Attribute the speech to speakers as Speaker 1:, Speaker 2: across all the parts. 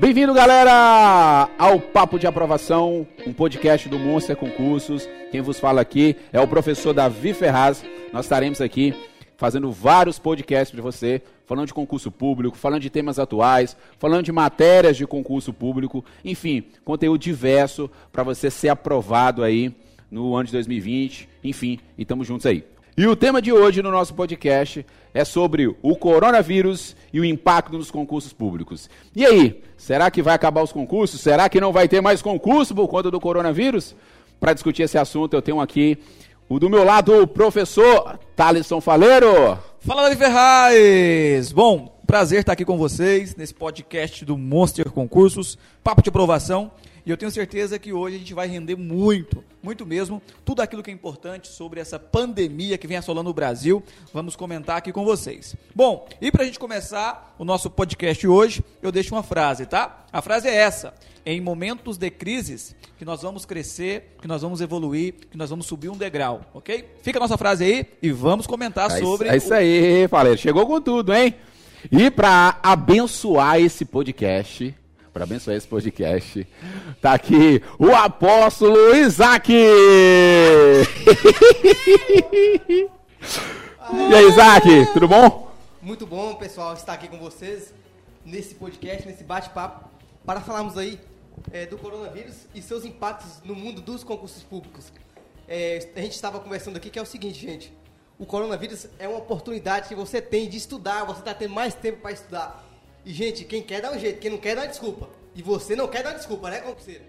Speaker 1: Bem-vindo, galera, ao Papo de Aprovação, um podcast do Monster Concursos. Quem vos fala aqui é o professor Davi Ferraz. Nós estaremos aqui fazendo vários podcasts para você, falando de concurso público, falando de temas atuais, falando de matérias de concurso público, enfim, conteúdo diverso para você ser aprovado aí no ano de 2020, enfim, e estamos juntos aí. E o tema de hoje no nosso podcast é sobre o coronavírus e o impacto nos concursos públicos. E aí, será que vai acabar os concursos? Será que não vai ter mais concurso por conta do coronavírus? Para discutir esse assunto, eu tenho aqui o do meu lado, o professor Thaleson Faleiro.
Speaker 2: Fala, Davi Ferraz! Bom, prazer estar aqui com vocês nesse podcast do Monster Concursos, papo de aprovação. E eu tenho certeza que hoje a gente vai render muito, muito mesmo, tudo aquilo que é importante sobre essa pandemia que vem assolando o Brasil. Vamos comentar aqui com vocês. Bom, e para a gente começar o nosso podcast hoje, eu deixo uma frase, tá? A frase é essa: em momentos de crises que nós vamos crescer, que nós vamos evoluir, que nós vamos subir um degrau, ok? Fica a nossa frase aí e vamos comentar
Speaker 1: é
Speaker 2: sobre.
Speaker 1: Isso, é isso aí, Faleiro. Chegou com tudo, hein? E para abençoar esse podcast, para abençoar esse podcast, tá aqui o apóstolo Isaac! e aí, Isaac, tudo bom?
Speaker 3: Muito bom, pessoal, estar aqui com vocês nesse podcast, nesse bate-papo, para falarmos aí é, do coronavírus e seus impactos no mundo dos concursos públicos. É, a gente estava conversando aqui que é o seguinte, gente. O coronavírus é uma oportunidade que você tem de estudar, você está tendo mais tempo para estudar. E, gente, quem quer dá um jeito, quem não quer dá desculpa. E você não quer dar desculpa, né, concurseiro?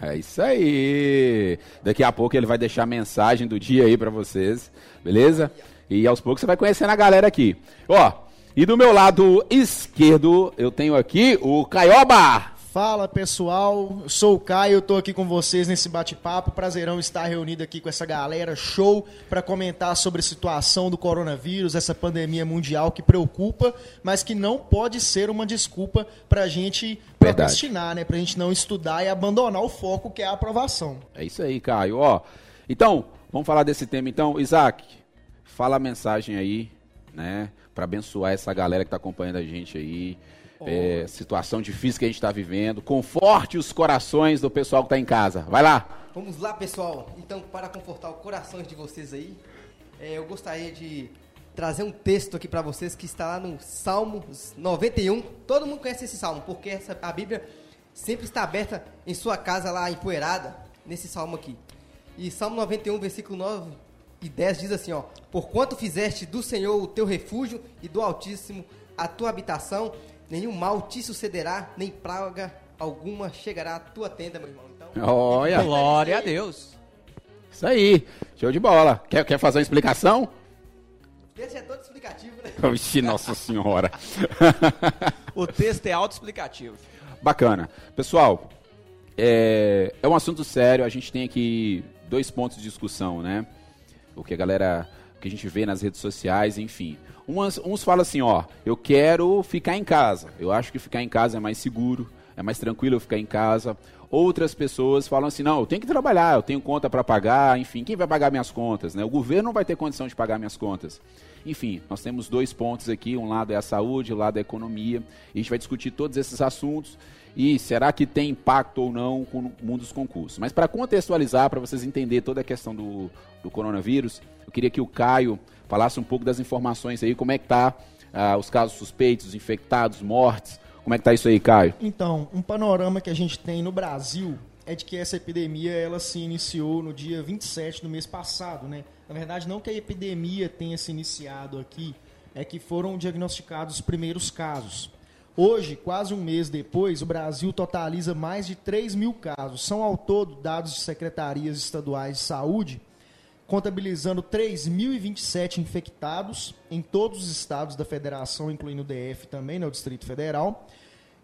Speaker 1: É isso aí. Daqui a pouco ele vai deixar a mensagem do dia aí para vocês, beleza? E aos poucos você vai conhecendo a galera aqui. Ó, e do meu lado esquerdo eu tenho aqui o Caioba.
Speaker 4: Fala pessoal, eu sou o Caio, eu tô aqui com vocês nesse bate-papo. Prazerão estar reunido aqui com essa galera show para comentar sobre a situação do coronavírus, essa pandemia mundial que preocupa, mas que não pode ser uma desculpa para a gente procrastinar, né? Para a gente não estudar e abandonar o foco que é a aprovação.
Speaker 1: É isso aí, Caio. Ó, então vamos falar desse tema. Então, Isaac, fala a mensagem aí, né? Para abençoar essa galera que tá acompanhando a gente aí é, situação difícil que a gente está vivendo. Conforte os corações do pessoal que está em casa. Vai lá.
Speaker 3: Vamos lá, pessoal. Então, para confortar os corações de vocês aí, é, eu gostaria de trazer um texto aqui para vocês que está lá no Salmo 91. Todo mundo conhece esse salmo, porque essa, a Bíblia sempre está aberta em sua casa lá empoeirada, nesse salmo aqui. E Salmo 91, versículo 9 e 10 diz assim, ó: Porquanto fizeste do Senhor o teu refúgio e do Altíssimo a tua habitação, nenhum mal te sucederá, nem praga alguma chegará à tua tenda, meu irmão. Então,
Speaker 1: Olha.
Speaker 2: Glória a Deus.
Speaker 1: Isso aí. Show de bola. Quer, quer fazer uma explicação?
Speaker 3: esse é todo explicativo, né?
Speaker 1: Oxi, nossa senhora.
Speaker 2: O texto é autoexplicativo.
Speaker 1: Bacana. Pessoal, é, é um assunto sério. A gente tem aqui dois pontos de discussão, né? O que a galera, o que a gente vê nas redes sociais, enfim. Uns, uns falam assim, ó, eu quero ficar em casa. Eu acho que ficar em casa é mais seguro, é mais tranquilo eu ficar em casa. Outras pessoas falam assim, não, eu tenho que trabalhar, eu tenho conta para pagar, enfim, quem vai pagar minhas contas? Né? O governo não vai ter condição de pagar minhas contas. Enfim, nós temos dois pontos aqui, um lado é a saúde, o lado é a economia. E a gente vai discutir todos esses assuntos e será que tem impacto ou não com o mundo dos concursos. Mas para contextualizar, para vocês entenderem toda a questão do, do coronavírus, eu queria que o Caio falasse um pouco das informações aí, como é que tá ah, os casos suspeitos, infectados, mortes, como é que tá isso aí, Caio?
Speaker 4: Então, um panorama que a gente tem no Brasil é de que essa epidemia ela se iniciou no dia 27 do mês passado, né? Na verdade, não que a epidemia tenha se iniciado aqui, é que foram diagnosticados os primeiros casos. Hoje, quase um mês depois, o Brasil totaliza mais de 3 mil casos. São ao todo dados de secretarias estaduais de saúde contabilizando 3.027 infectados em todos os estados da federação, incluindo o DF também, né, o Distrito Federal,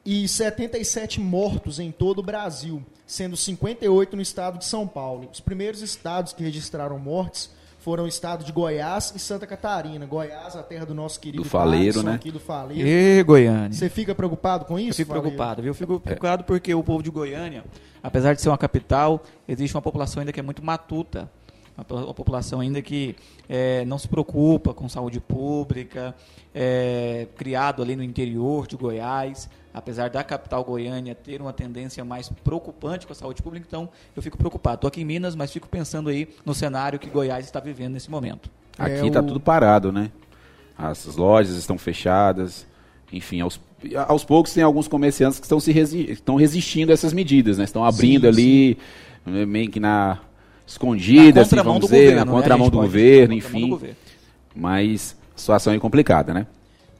Speaker 4: e 77 mortos em todo o Brasil, sendo 58 no estado de São Paulo. Os primeiros estados que registraram mortes foram o estado de Goiás e Santa Catarina. Goiás, a terra do nosso querido
Speaker 1: do Faleiro, né?
Speaker 4: aqui do Faleiro.
Speaker 2: E Goiânia.
Speaker 4: Você fica preocupado com isso?
Speaker 2: Eu fico
Speaker 4: Faleiro?
Speaker 2: preocupado, viu? Eu fico preocupado porque o povo de Goiânia, apesar de ser uma capital, existe uma população ainda que é muito matuta. Uma, população ainda que é, não se preocupa com saúde pública, é, criado ali no interior de Goiás, apesar da capital Goiânia ter uma tendência mais preocupante com a saúde pública, então eu fico preocupado. Estou aqui em Minas, mas fico pensando aí no cenário que Goiás está vivendo nesse momento.
Speaker 1: Aqui
Speaker 4: É,
Speaker 1: está
Speaker 4: o-
Speaker 1: tudo parado, né? As lojas estão fechadas. Enfim, aos, aos poucos tem alguns comerciantes que estão, se resi estão resistindo a essas medidas, né? Estão abrindo
Speaker 4: Sim,
Speaker 1: ali, eh, meio que na escondida,
Speaker 2: Na
Speaker 1: assim, vamos dizer,
Speaker 2: governo,
Speaker 1: na
Speaker 2: né? A
Speaker 1: contramão do
Speaker 2: pode-
Speaker 1: governo,
Speaker 2: na contramão
Speaker 1: enfim.
Speaker 2: do governo.
Speaker 1: Mas a situação é complicada, né?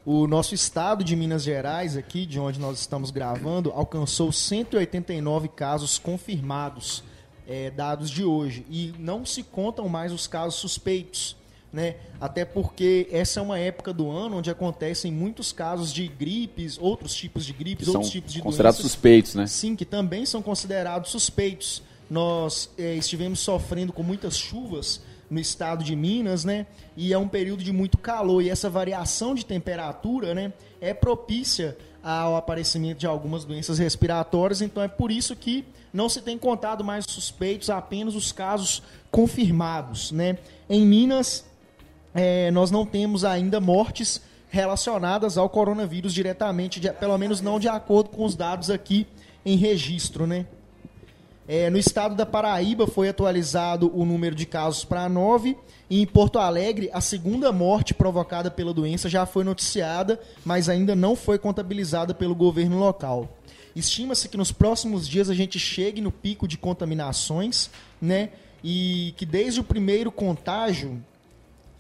Speaker 4: O nosso estado de Minas Gerais, aqui de onde nós estamos gravando, alcançou 189 casos confirmados, é, dados de hoje. E não se contam mais os casos suspeitos. Né? Até porque essa é uma época do ano onde acontecem muitos casos de gripes, outros tipos de
Speaker 1: Que
Speaker 4: gripes,
Speaker 1: são
Speaker 4: outros tipos de
Speaker 1: considerados
Speaker 4: doenças.
Speaker 1: suspeitos, né?
Speaker 4: Sim, que também são considerados suspeitos. Nós eh, estivemos sofrendo com muitas chuvas no estado de Minas, né? E é um período de muito calor e essa variação de temperatura, né, é propícia ao aparecimento de algumas doenças respiratórias. Então é por isso que não se tem contado mais suspeitos, apenas os casos confirmados, né? Em Minas é, nós não temos ainda mortes relacionadas ao coronavírus diretamente, de- pelo menos não de acordo com os dados aqui em registro, né? É, no estado da Paraíba foi atualizado o número de casos para 9 e em Porto Alegre a segunda morte provocada pela doença já foi noticiada, mas ainda não foi contabilizada pelo governo local. Estima-se que nos próximos dias a gente chegue no pico de contaminações, né? E que desde o primeiro contágio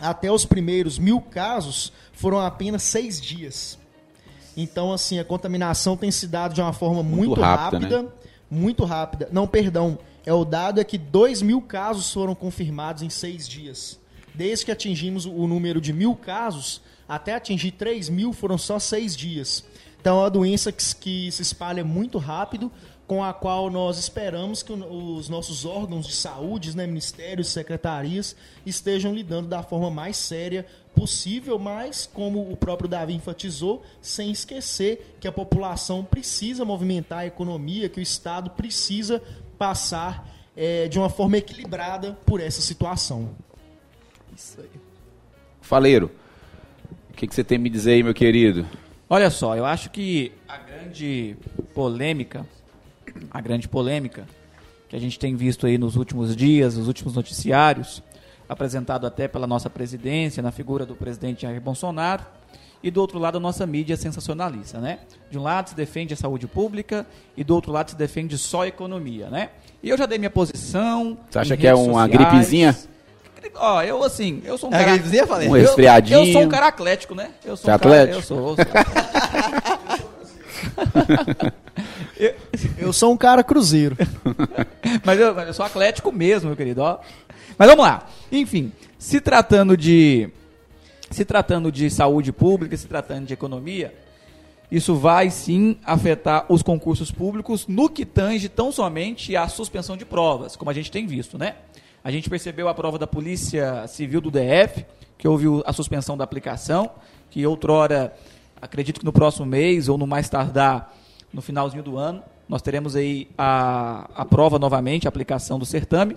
Speaker 4: até os primeiros mil casos foram apenas seis dias. Então, assim, a contaminação tem se dado de uma forma muito,
Speaker 1: Muito rápida,
Speaker 4: rápida.
Speaker 1: né?
Speaker 4: Muito rápida. Não, perdão. É o dado é que 2 mil casos foram confirmados em seis dias. Desde que atingimos o número de mil casos, até atingir 3 mil foram só seis dias. Então é uma doença que, que se espalha muito rápido, com a qual nós esperamos que os nossos órgãos de saúde, né, ministérios, secretarias, estejam lidando da forma mais séria possível, mas, como o próprio Davi enfatizou, sem esquecer que a população precisa movimentar a economia, que o Estado precisa passar eh, de uma forma equilibrada por essa situação.
Speaker 3: Isso aí.
Speaker 1: Faleiro, o que, que você tem a me dizer aí, meu querido?
Speaker 2: Olha só, eu acho que a grande polêmica, a grande polêmica que a gente tem visto aí nos últimos dias, nos últimos noticiários, apresentado até pela nossa presidência, na figura do presidente Jair Bolsonaro, e do outro lado a nossa mídia sensacionalista, né? De um lado se defende a saúde pública e do outro lado se defende só a economia, né? E eu já dei minha posição.
Speaker 1: Você acha que é uma
Speaker 2: sociais.
Speaker 1: gripezinha?
Speaker 2: Ó, eu assim, eu sou um
Speaker 3: É
Speaker 2: cara.
Speaker 3: gripezinha, falei?
Speaker 1: Um
Speaker 2: Eu-
Speaker 1: resfriadinho.
Speaker 2: Eu, sou um cara atlético, né? Eu sou
Speaker 1: Você é
Speaker 2: um cara-
Speaker 1: atlético?
Speaker 2: eu sou. Eu sou.
Speaker 4: Eu sou um cara cruzeiro.
Speaker 2: mas, eu, mas eu sou atlético mesmo, meu querido. Ó. Mas vamos lá. Enfim, se tratando de se tratando de saúde pública, se tratando de economia, isso vai sim afetar os concursos públicos no que tange tão somente a suspensão de provas, como a gente tem visto, né? A gente percebeu a prova da Polícia Civil do DF, que houve a suspensão da aplicação, que outrora, acredito que no próximo mês ou no mais tardar, no finalzinho do ano, nós teremos aí a, a prova novamente, a aplicação do certame.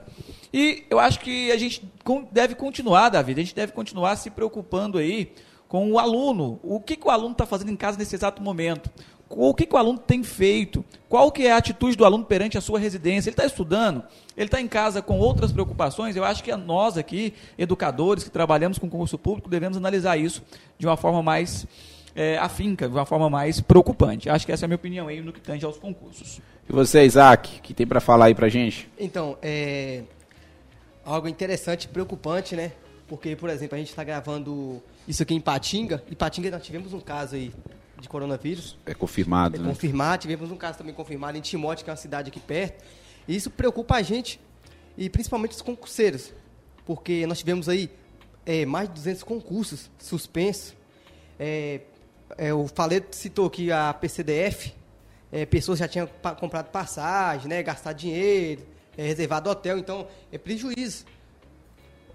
Speaker 2: E eu acho que a gente deve continuar, Davi, a gente deve continuar se preocupando aí com o aluno. O que, que o aluno está fazendo em casa nesse exato momento? O que, que o aluno tem feito? Qual que é a atitude do aluno perante a sua residência? Ele está estudando? Ele está em casa com outras preocupações? Eu acho que nós aqui, educadores que trabalhamos com concurso público, devemos analisar isso de uma forma mais é, afinca, de uma forma mais preocupante. Acho que essa é a minha opinião aí no que tange aos concursos.
Speaker 1: E você, Isaac, o que tem pra falar aí pra gente?
Speaker 3: Então, é algo interessante, preocupante, né? Porque, por exemplo, a gente está gravando isso aqui em Patinga. E Patinga nós tivemos um caso aí de coronavírus.
Speaker 1: É confirmado,
Speaker 3: É
Speaker 1: né?
Speaker 3: confirmado, tivemos um caso também confirmado em Timóteo, que é uma cidade aqui perto. E isso preocupa a gente, e principalmente os concurseiros, porque nós tivemos aí é, mais de 200 concursos suspensos. É, é, o Faleto citou que a PCDF, é, pessoas já tinham pa- comprado passagem, né, gastado dinheiro, é, reservado hotel, então é prejuízo.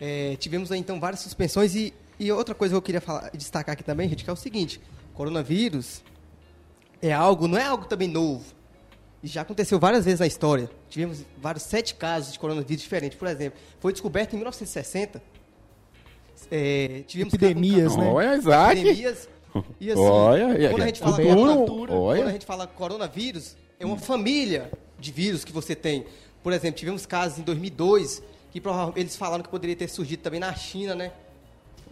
Speaker 3: É, tivemos aí então várias suspensões e, e outra coisa que eu queria falar, destacar aqui também, gente, que é o seguinte: coronavírus é algo, não é algo também novo. E já aconteceu várias vezes na história. Tivemos vários sete casos de coronavírus diferentes. Por exemplo, foi descoberto em 1960. É, tivemos
Speaker 4: Epidemias, né?
Speaker 1: Olha, Isaac.
Speaker 3: Epidemias. E assim,
Speaker 1: Olha,
Speaker 3: quando a
Speaker 1: aqui,
Speaker 3: gente fala coronavírus,
Speaker 1: olha.
Speaker 3: quando a gente fala coronavírus, é uma família de vírus que você tem. Por exemplo, tivemos casos em 2002 que provavelmente eles falaram que poderia ter surgido também na China, né?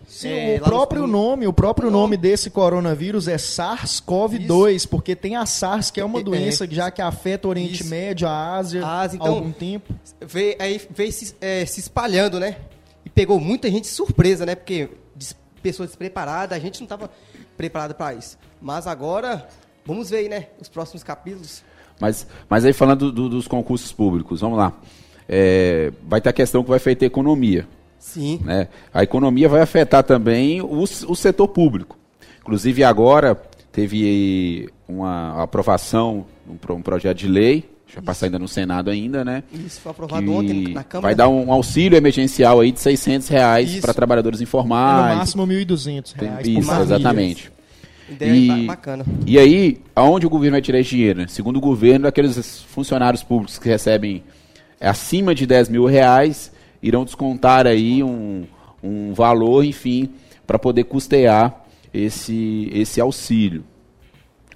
Speaker 4: Sim,
Speaker 3: É,
Speaker 4: o próprio
Speaker 3: no-
Speaker 4: nome, o próprio nome desse coronavírus é SARS-CoV-2, porque tem a SARS, que é uma
Speaker 3: É,
Speaker 4: doença que já que afeta o Oriente
Speaker 3: Isso.
Speaker 4: Médio, a Ásia,
Speaker 3: A Ásia,
Speaker 4: há
Speaker 3: então-
Speaker 4: algum tempo.
Speaker 3: veio, aí veio se, é, se espalhando, né? E pegou muita gente de surpresa, né? Porque des- pessoas despreparadas, a gente não estava preparado para isso. Mas agora, vamos ver aí, né? Os próximos capítulos.
Speaker 1: Mas, mas aí falando do- dos concursos públicos, vamos lá. É, vai ter a questão que vai afetar a economia.
Speaker 3: Sim.
Speaker 1: né? A economia vai afetar também o, o setor público. Inclusive agora teve uma aprovação, um, um projeto de lei, já passar ainda no Senado ainda, né?
Speaker 3: Isso foi aprovado
Speaker 1: que
Speaker 3: ontem na Câmara.
Speaker 1: vai dar um auxílio emergencial aí de 600 reais para trabalhadores
Speaker 4: É no
Speaker 1: informais.
Speaker 4: máximo 1.200
Speaker 1: Tem-
Speaker 4: reais
Speaker 1: Isso, exatamente.
Speaker 3: Ideia
Speaker 1: E-
Speaker 3: ba- bacana.
Speaker 1: E aí, aonde o governo vai tirar esse dinheiro? né? Segundo o governo, aqueles funcionários públicos que recebem acima de 10 mil reais irão descontar aí um, um valor, enfim, para poder custear esse, esse auxílio.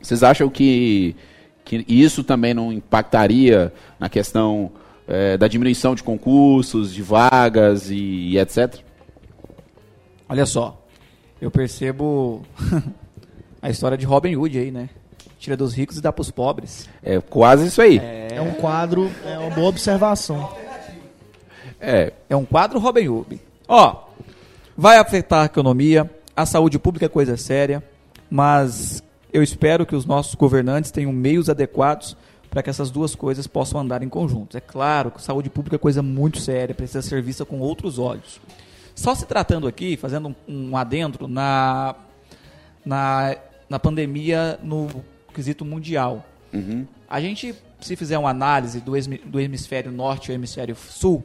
Speaker 1: Vocês acham que, que isso também não impactaria na questão eh, da diminuição de concursos, de vagas e, e etc?
Speaker 2: Olha só, eu percebo a história de Robin Hood aí, né? Tira dos ricos e dá pros pobres.
Speaker 1: É quase isso aí.
Speaker 4: É um quadro, é uma boa observação.
Speaker 1: É,
Speaker 2: É um quadro Robin Hood. Ó, vai afetar a economia, a saúde pública é coisa séria, mas eu espero que os nossos governantes tenham meios adequados para que essas duas coisas possam andar em conjunto. É claro que saúde pública é coisa muito séria, precisa ser vista com outros olhos. Só se tratando aqui, fazendo um, um adentro na, na, na pandemia no quesito mundial.
Speaker 1: uhum.
Speaker 2: A gente, se fizer uma análise do, do hemisfério norte e hemisfério sul,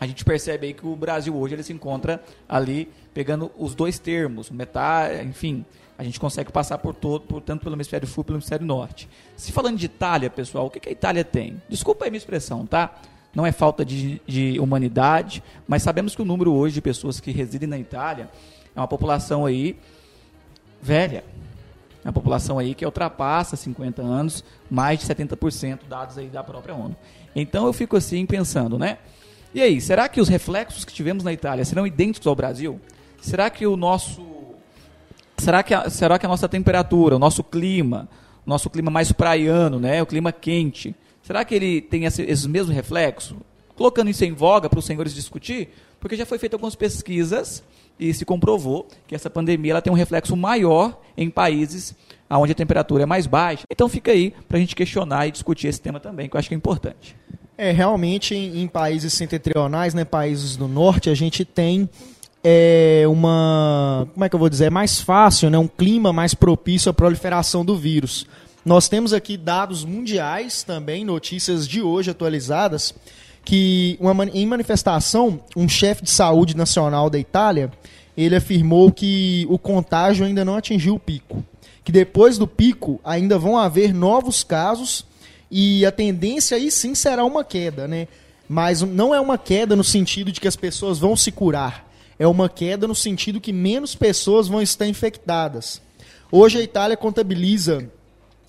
Speaker 2: a gente percebe aí que o Brasil hoje ele se encontra ali pegando os dois termos, metade, enfim, a gente consegue passar por todo, por, tanto pelo hemisfério sul pelo hemisfério norte. Se falando de Itália, pessoal, o que, que a Itália tem? Desculpa aí minha expressão, tá? Não é falta de, de humanidade, mas sabemos que o número hoje de pessoas que residem na Itália é uma população aí velha. É uma população aí que ultrapassa 50 anos, mais de 70% dados aí da própria ONU. Então eu fico assim pensando, né? E aí, será que os reflexos que tivemos na Itália serão idênticos ao Brasil? Será que o nosso será que a, será que a nossa temperatura, o nosso clima, o nosso clima mais praiano, né, o clima quente, será que ele tem esse, esses mesmos reflexos? Colocando isso em voga para os senhores discutir, porque já foi feita algumas pesquisas e se comprovou que essa pandemia ela tem um reflexo maior em países onde a temperatura é mais baixa. Então fica aí para a gente questionar e discutir esse tema também, que eu acho que é importante.
Speaker 4: É, realmente em, em países setentrionais, né, países do norte, a gente tem é, uma, como é que eu vou dizer, é mais fácil, né, um clima mais propício à proliferação do vírus. Nós temos aqui dados mundiais também, notícias de hoje atualizadas, que uma, em manifestação, um chefe de saúde nacional da Itália, ele afirmou que o contágio ainda não atingiu o pico, que depois do pico ainda vão haver novos casos e a tendência aí sim será uma queda, né? Mas não é uma queda no sentido de que as pessoas vão se curar. É uma queda no sentido que menos pessoas vão estar infectadas. Hoje a Itália contabiliza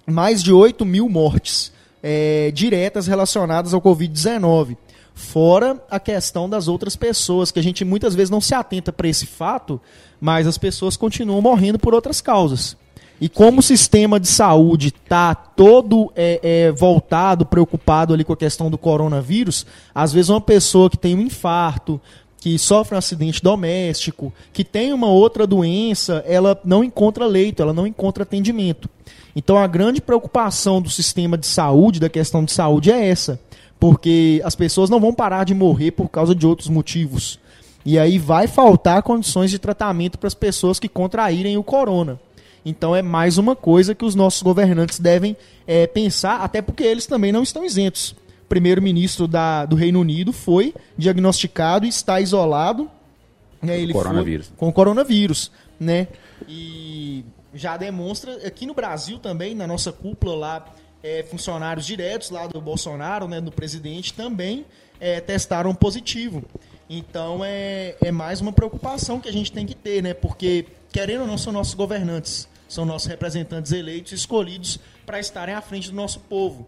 Speaker 4: mais de 8 mil mortes é, diretas relacionadas ao Covid-19. Fora a questão das outras pessoas, que a gente muitas vezes não se atenta para esse fato, mas as pessoas continuam morrendo por outras causas. E como o sistema de saúde está todo é, é, voltado, preocupado ali com a questão do coronavírus, às vezes uma pessoa que tem um infarto, que sofre um acidente doméstico, que tem uma outra doença, ela não encontra leito, ela não encontra atendimento. Então a grande preocupação do sistema de saúde, da questão de saúde, é essa. Porque as pessoas não vão parar de morrer por causa de outros motivos. E aí vai faltar condições de tratamento para as pessoas que contraírem o corona. Então é mais uma coisa que os nossos governantes devem é, pensar, até porque eles também não estão isentos. Primeiro-ministro do Reino Unido foi diagnosticado e está isolado. Né, ele foi-
Speaker 1: coronavírus.
Speaker 4: com o coronavírus, né? E já demonstra aqui no Brasil também, na nossa cúpula lá é, funcionários diretos lá do Bolsonaro, né, do presidente, também é, testaram positivo. Então é, é mais uma preocupação que a gente tem que ter, né? Porque, querendo ou não, são nossos governantes, são nossos representantes eleitos, escolhidos para estarem à frente do nosso povo.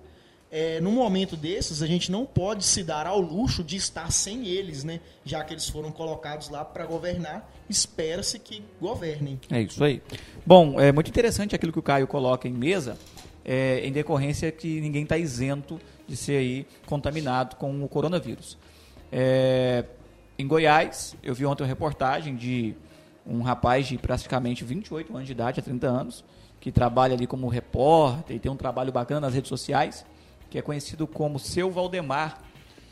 Speaker 4: É, num momento desses, a gente não pode se dar ao luxo de estar sem eles, né? Já que eles foram colocados lá para governar, espera-se que governem.
Speaker 2: É isso aí. Bom, é muito interessante aquilo que o Caio coloca em mesa, é, em decorrência que ninguém está isento de ser aí contaminado com o coronavírus. É, em Goiás, eu vi ontem uma reportagem de um rapaz de praticamente 28 anos de idade, há 30 anos, que trabalha ali como repórter e tem um trabalho bacana nas redes sociais, que é conhecido como Seu Valdemar.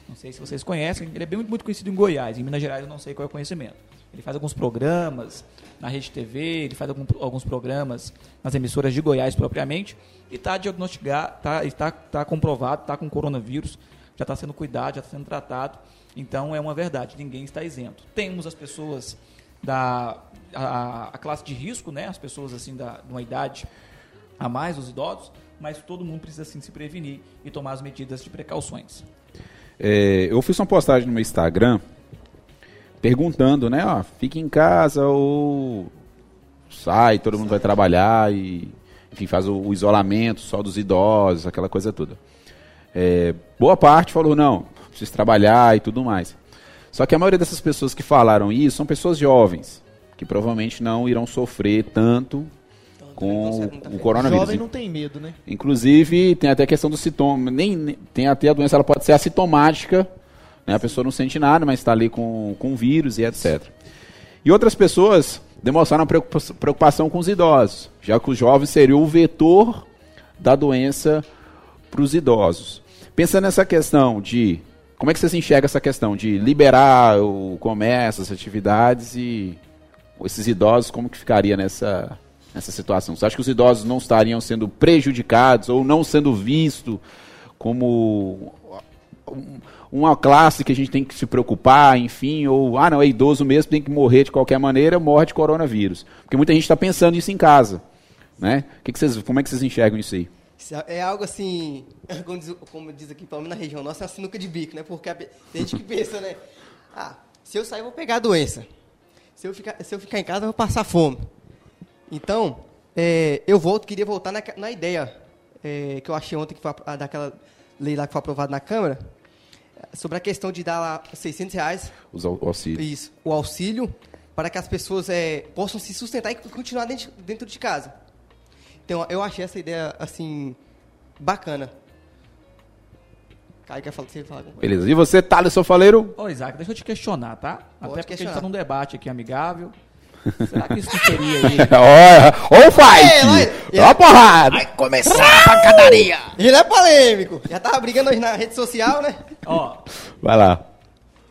Speaker 2: Não sei se vocês conhecem, ele é bem, muito conhecido em Goiás, em Minas Gerais eu não sei qual é o conhecimento. Ele faz alguns programas na Rede TV, ele faz algum, alguns programas nas emissoras de Goiás propriamente, e está diagnosticado, está tá, tá comprovado, está com coronavírus, já está sendo cuidado, já está sendo tratado. Então é uma verdade, ninguém está isento. Temos as pessoas da a, a classe de risco, né? As pessoas assim da de uma idade a mais, os idosos, mas todo mundo precisa assim se prevenir e tomar as medidas de precauções.
Speaker 1: É, eu fiz uma postagem no meu Instagram perguntando, né? Ó, fique em casa ou sai, todo mundo vai trabalhar e enfim faz o, o isolamento só dos idosos, aquela coisa toda. É, boa parte falou não, preciso trabalhar e tudo mais. Só que a maioria dessas pessoas que falaram isso são pessoas jovens, que provavelmente não irão sofrer tanto com o coronavírus.
Speaker 4: Jovem não tem medo, né?
Speaker 1: Inclusive, tem até a questão do sintoma. Nem, nem- tem até a doença, ela pode ser assintomática. Né? A pessoa não sente nada, mas está ali com, com vírus e etc. E outras pessoas demonstraram preocupa- preocupação com os idosos, já que os jovens seriam o vetor da doença para os idosos. Pensando nessa questão de. Como é que vocês enxergam essa questão de liberar o comércio, as atividades e esses idosos, como que ficaria nessa, nessa situação? Você acha que os idosos não estariam sendo prejudicados ou não sendo vistos como um- uma classe que a gente tem que se preocupar, enfim, ou, ah, não, é idoso mesmo, tem que morrer de qualquer maneira, morre de coronavírus. Porque muita gente está pensando isso em casa. Né? Que que vocês, como é que vocês enxergam isso aí?
Speaker 3: É algo assim, como diz, como diz aqui, pelo menos na região nossa, é uma sinuca de bico, né? Porque tem gente que pensa, né? Ah, se eu sair, eu vou pegar a doença. Se eu ficar, se eu ficar em casa, eu vou passar fome. Então, é, eu volto, queria voltar na, na ideia é, que eu achei ontem, que foi a- daquela lei lá que foi aprovada na Câmara, sobre a questão de dar lá 600 reais
Speaker 1: Os au- auxílios.
Speaker 3: isso, o auxílio para que as pessoas é, possam se sustentar e continuar dentro, dentro de casa. Então, eu achei essa ideia, assim, bacana. Caio, quer falar, você fala alguma coisa?
Speaker 1: Beleza. E você, Thaleson Faleiro?
Speaker 2: Ô Isaac, deixa eu te questionar, tá?
Speaker 3: Pode
Speaker 2: Até porque a gente está num debate aqui amigável. Será que isso não seria aí?
Speaker 1: Olha, olha o
Speaker 3: É, vai.
Speaker 1: fight! Olha a porrada!
Speaker 3: Ele é polêmico. Já tava brigando hoje na rede social, né?
Speaker 2: Ó,
Speaker 1: Vai lá.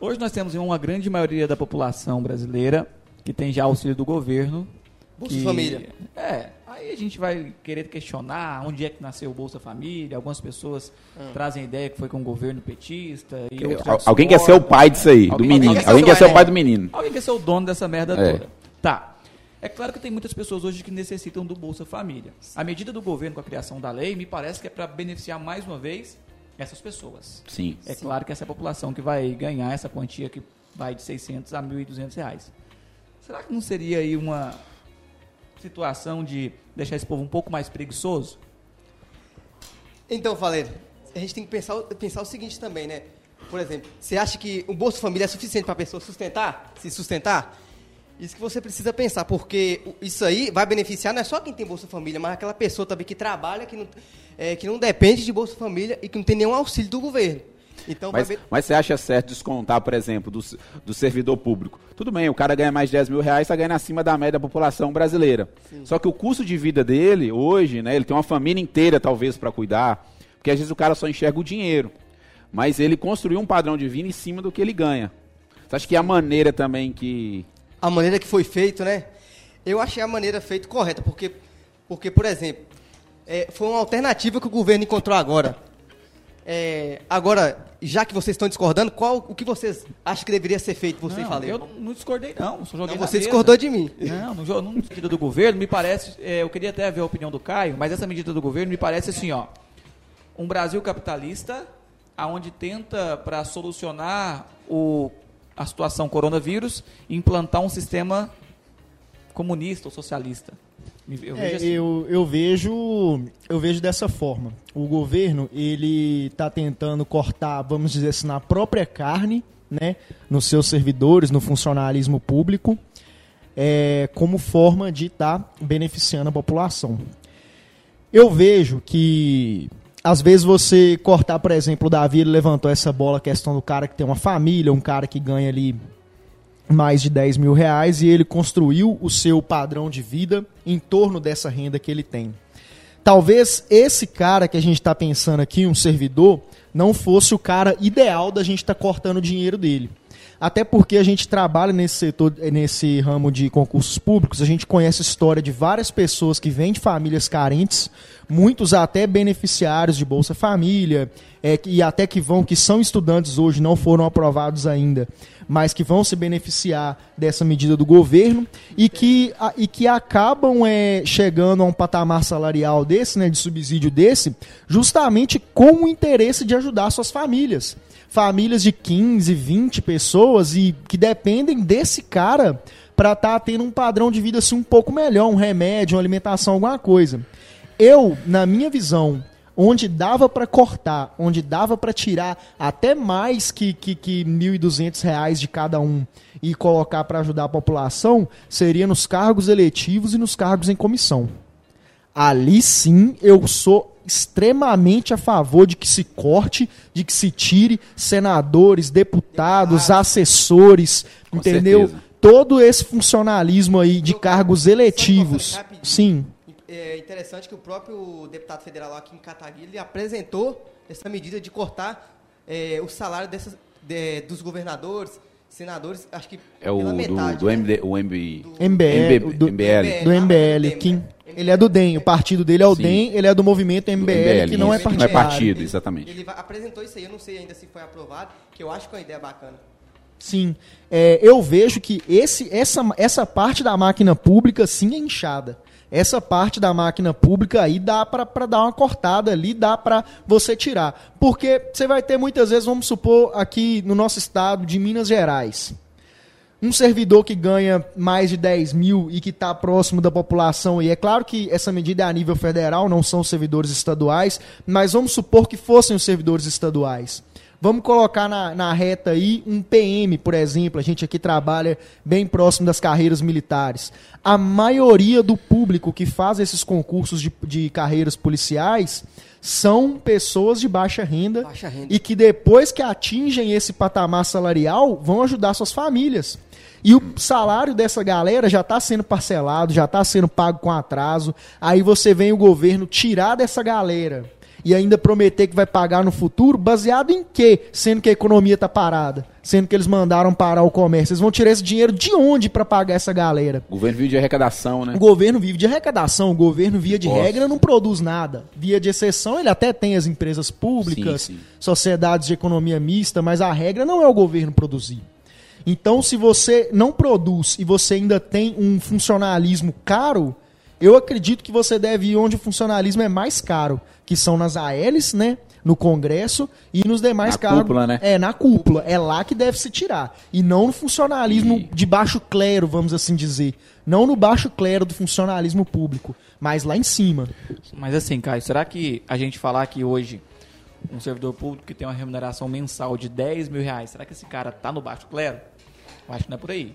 Speaker 2: Hoje nós temos uma grande maioria da população brasileira que tem já auxílio do governo.
Speaker 3: Bolsa
Speaker 2: que-
Speaker 3: Família.
Speaker 2: É, aí a gente vai querer questionar onde é que nasceu o Bolsa Família. Algumas pessoas trazem a ideia que foi com o governo petista. E
Speaker 1: Al- Alguém quer ser o pai disso aí, do
Speaker 2: Alguém-
Speaker 1: menino.
Speaker 3: alguém quer
Speaker 1: Alguém
Speaker 3: ser
Speaker 1: quer
Speaker 3: o
Speaker 1: ser o
Speaker 3: pai, é.
Speaker 1: do menino.
Speaker 2: Alguém quer ser o dono dessa merda
Speaker 1: É.
Speaker 2: toda. Tá. É claro que tem muitas pessoas hoje que necessitam do Bolsa Família. A medida do governo com a criação da lei me parece que é para beneficiar mais uma vez essas pessoas.
Speaker 1: Sim.
Speaker 2: É claro que essa é a população que vai ganhar essa quantia que vai de 600 a 1.200 reais. Será que não seria aí uma situação de deixar esse povo um pouco mais preguiçoso?
Speaker 3: Então, Faleiro, a gente tem que pensar, pensar o seguinte também, né? Por exemplo, você acha que o Bolsa Família é suficiente para a pessoa sustentar? Se sustentar? Isso que você precisa pensar, porque isso aí vai beneficiar não é só quem tem Bolsa Família, mas aquela pessoa também que trabalha, que não, é, que não depende de Bolsa Família e que não tem nenhum auxílio do governo. Então,
Speaker 1: Mas,
Speaker 3: vai
Speaker 1: mas você acha certo descontar, por exemplo, do, do servidor público? Tudo bem, o cara ganha mais de 10 mil reais, está ganhando acima da média da população brasileira. Só que o custo de vida dele, hoje, né, ele tem uma família inteira, talvez, para cuidar, porque às vezes o cara só enxerga o dinheiro. Mas ele construiu um padrão de vida em cima do que ele ganha. Você acha que a maneira também que.
Speaker 3: A maneira que foi feito, né? Eu achei a maneira feita correta, porque, porque por exemplo, é, foi uma alternativa que o governo encontrou agora. É, agora, já que vocês estão discordando, qual o que vocês acham que deveria ser feito, você
Speaker 2: não,
Speaker 3: fala?
Speaker 2: eu não, não discordei não, só joguei
Speaker 3: Não, você discordou de mim.
Speaker 2: Não, no, sentido do governo, me parece, é, eu queria até ver a opinião do Caio, mas essa medida do governo me parece assim, ó, um Brasil capitalista, aonde tenta, para solucionar o, a situação coronavírus, implantar um sistema comunista ou socialista.
Speaker 4: Eu, é, vejo assim. eu, eu, vejo eu vejo dessa forma. O governo ele está tentando cortar, vamos dizer assim, na própria carne, né, nos seus servidores, no funcionalismo público, é, como forma de estar tá beneficiando a população. Eu vejo que às vezes você cortar, por exemplo, o Davi ele levantou essa bola, a questão do cara que tem uma família, um cara que ganha ali mais de 10 mil reais e ele construiu o seu padrão de vida em torno dessa renda que ele tem. Talvez esse cara que a gente está pensando aqui, um servidor, não fosse o cara ideal da gente estar tá cortando o dinheiro dele. Até porque a gente trabalha nesse setor, nesse ramo de concursos públicos, a gente conhece a história de várias pessoas que vêm de famílias carentes, muitos até beneficiários de Bolsa Família, é, e até que vão, que são estudantes hoje, não foram aprovados ainda, mas que vão se beneficiar dessa medida do governo e que, a, e que acabam é, chegando a um patamar salarial desse, né, de subsídio desse, justamente com o interesse de ajudar suas famílias famílias de 15, 20 pessoas e que dependem desse cara para estar tá tendo um padrão de vida assim um pouco melhor, um remédio, uma alimentação, alguma coisa. Eu, na minha visão, onde dava para cortar, onde dava para tirar até mais que, que, que 1.200 reais de cada um e colocar para ajudar a população, seria nos cargos eletivos e nos cargos em comissão. Ali sim eu sou extremamente a favor de que se corte, de que se tire senadores, deputados, assessores, Com entendeu? Certeza. Todo esse funcionalismo aí de cargos eletivos. Sim.
Speaker 3: É interessante que o próprio deputado federal aqui em Cataguiri ele apresentou essa medida de cortar é, o salário dessas, de, dos governadores, senadores, acho que
Speaker 1: é o pela metade. Do, do, né? MD, o MB,
Speaker 4: do, MBL, do, MBL. Do MBL. Kim. Ele é do DEM, o partido dele é o Sim. DEM, ele é do movimento MBL, MBL que não é partido.
Speaker 1: Não é partido, exatamente.
Speaker 3: Ele, ele apresentou isso aí, eu não sei ainda se foi aprovado, que eu acho que é uma ideia bacana.
Speaker 4: Sim, é, eu vejo que esse, essa, essa parte da máquina pública sim é inchada. Essa parte da máquina pública aí dá para dar uma cortada ali, dá para você tirar. Porque você vai ter muitas vezes, vamos supor, aqui no nosso estado de Minas Gerais, um servidor que ganha mais de 10 mil e que está próximo da população, e é claro que essa medida é a nível federal, não são servidores estaduais, mas vamos supor que fossem os servidores estaduais. Vamos colocar na, na reta aí um PM, por exemplo. A gente aqui trabalha bem próximo das carreiras militares. A maioria do público que faz esses concursos de, de carreiras policiais são pessoas de baixa renda, baixa renda, e que depois que atingem esse patamar salarial vão ajudar suas famílias. E o salário dessa galera já está sendo parcelado, já está sendo pago com atraso. Aí você vem o governo tirar dessa galera e ainda prometer que vai pagar no futuro, baseado em quê? Sendo que a economia está parada, sendo que eles mandaram parar o comércio. Eles vão tirar esse dinheiro de onde para pagar essa galera?
Speaker 1: O governo vive de arrecadação, né?
Speaker 4: O governo vive de arrecadação, o governo, via de Nossa. regra, não produz nada. Via de exceção, ele até tem as empresas públicas, sim, sim. sociedades de economia mista, mas a regra não é o governo produzir. Então, se você não produz e você ainda tem um funcionalismo caro, eu acredito que você deve ir onde o funcionalismo é mais caro, que são nas ALs, né? No Congresso e nos demais
Speaker 1: na
Speaker 4: cargos.
Speaker 1: Cúpula, né?
Speaker 4: É, na cúpula. É lá que deve se tirar. E não no funcionalismo e... de baixo clero, vamos assim dizer. Não no baixo clero do funcionalismo público, mas lá em cima.
Speaker 2: Mas assim, Caio, será que a gente falar que hoje um servidor público que tem uma remuneração mensal de 10 mil reais, será que esse cara tá no baixo clero? Eu acho que não é por aí.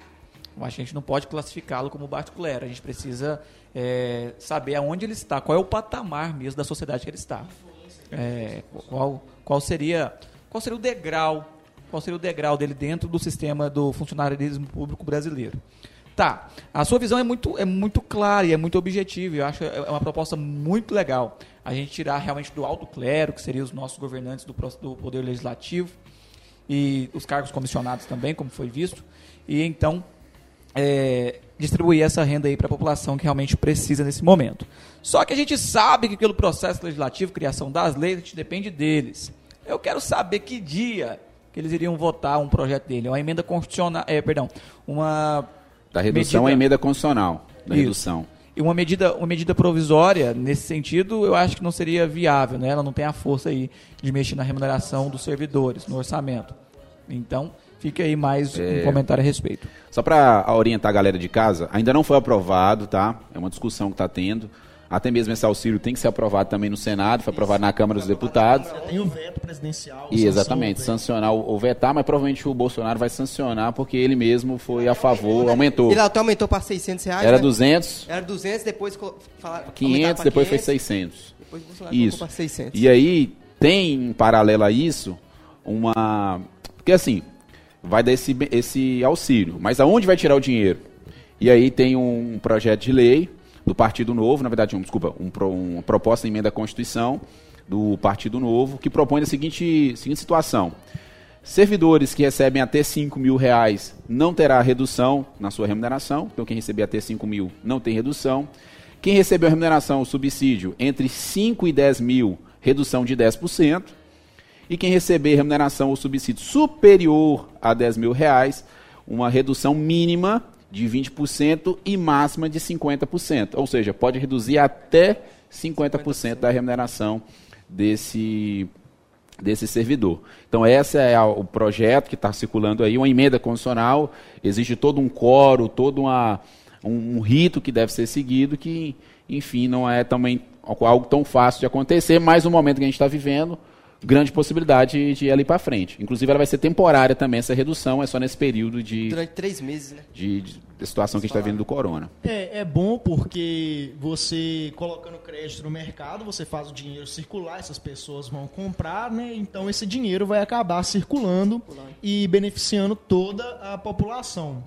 Speaker 2: Eu acho que a gente não pode classificá-lo como baixo clero. A gente precisa é, saber aonde ele está, qual é o patamar mesmo da sociedade que ele está. É, qual, qual, seria, qual seria o degrau qual seria o degrau dele dentro do sistema do funcionarismo público brasileiro. Tá, a sua visão é muito, é muito clara e é muito objetiva. Eu acho é, é uma proposta muito legal. A gente tirar realmente do alto clero, que seriam os nossos governantes do, do Poder Legislativo, e os cargos comissionados também, como foi visto, e então é, distribuir essa renda aí para a população que realmente precisa nesse momento. Só que a gente sabe que pelo processo legislativo, criação das leis, a gente depende deles. Eu quero saber que dia que eles iriam votar um projeto dele, uma emenda constitucional, é, perdão, uma
Speaker 1: da redução medida... à emenda constitucional, da
Speaker 2: Isso.
Speaker 1: redução.
Speaker 2: E uma medida, uma medida provisória, nesse sentido, eu acho que não seria viável, né? Ela não tem a força aí de mexer na remuneração dos servidores, no orçamento. Então, fica aí mais
Speaker 1: É.
Speaker 2: um comentário a respeito.
Speaker 1: Só para orientar a galera de casa, ainda não foi aprovado, tá? É uma discussão que está tendo. Até mesmo esse auxílio tem que ser aprovado também no Senado, foi aprovado na Câmara dos Deputados.
Speaker 4: Tem o veto presidencial.
Speaker 1: E exatamente,
Speaker 4: veto.
Speaker 1: sancionar ou vetar, mas provavelmente o Bolsonaro vai sancionar porque ele mesmo foi a favor, aumentou.
Speaker 3: Ele até aumentou para 600 reais,
Speaker 1: Era
Speaker 3: né?
Speaker 1: 200,
Speaker 3: Era 200, depois falaram,
Speaker 1: 500,
Speaker 3: aumentaram pra
Speaker 1: depois foi
Speaker 3: 500,
Speaker 1: 600.
Speaker 3: Depois o Bolsonaro
Speaker 1: Isso.
Speaker 3: pra 600.
Speaker 1: E aí tem em paralelo a isso uma. Porque assim, vai dar esse, esse auxílio, mas aonde vai tirar o dinheiro? E aí tem um projeto de lei do Partido Novo, na verdade, um, desculpa, um, uma proposta de emenda à Constituição do Partido Novo, que propõe a seguinte, seguinte situação. Servidores que recebem até 5 mil reais não terá redução na sua remuneração. Então, quem receber até 5 mil não tem redução. Quem recebeu remuneração, o subsídio, entre 5 e 10 mil, redução de 10%. E quem receber remuneração ou subsídio superior a 10 mil reais, uma redução mínima de 20% e máxima de 50%. Ou seja, pode reduzir até 50% da remuneração desse, desse servidor. Então, esse é o projeto que está circulando aí, uma emenda constitucional, existe todo um coro, todo uma, um, um rito que deve ser seguido, que, enfim, não é também algo tão fácil de acontecer, mas no momento que a gente está vivendo, grande possibilidade de ela ir para frente. Inclusive, ela vai ser temporária também, essa redução, é só nesse período de,
Speaker 3: Durante três meses, né?
Speaker 1: de, de- de situação que a gente está vendo do corona.
Speaker 4: É, é bom porque você colocando crédito no mercado, você faz o dinheiro circular, essas pessoas vão comprar, né? Então esse dinheiro vai acabar circulando e beneficiando toda a população.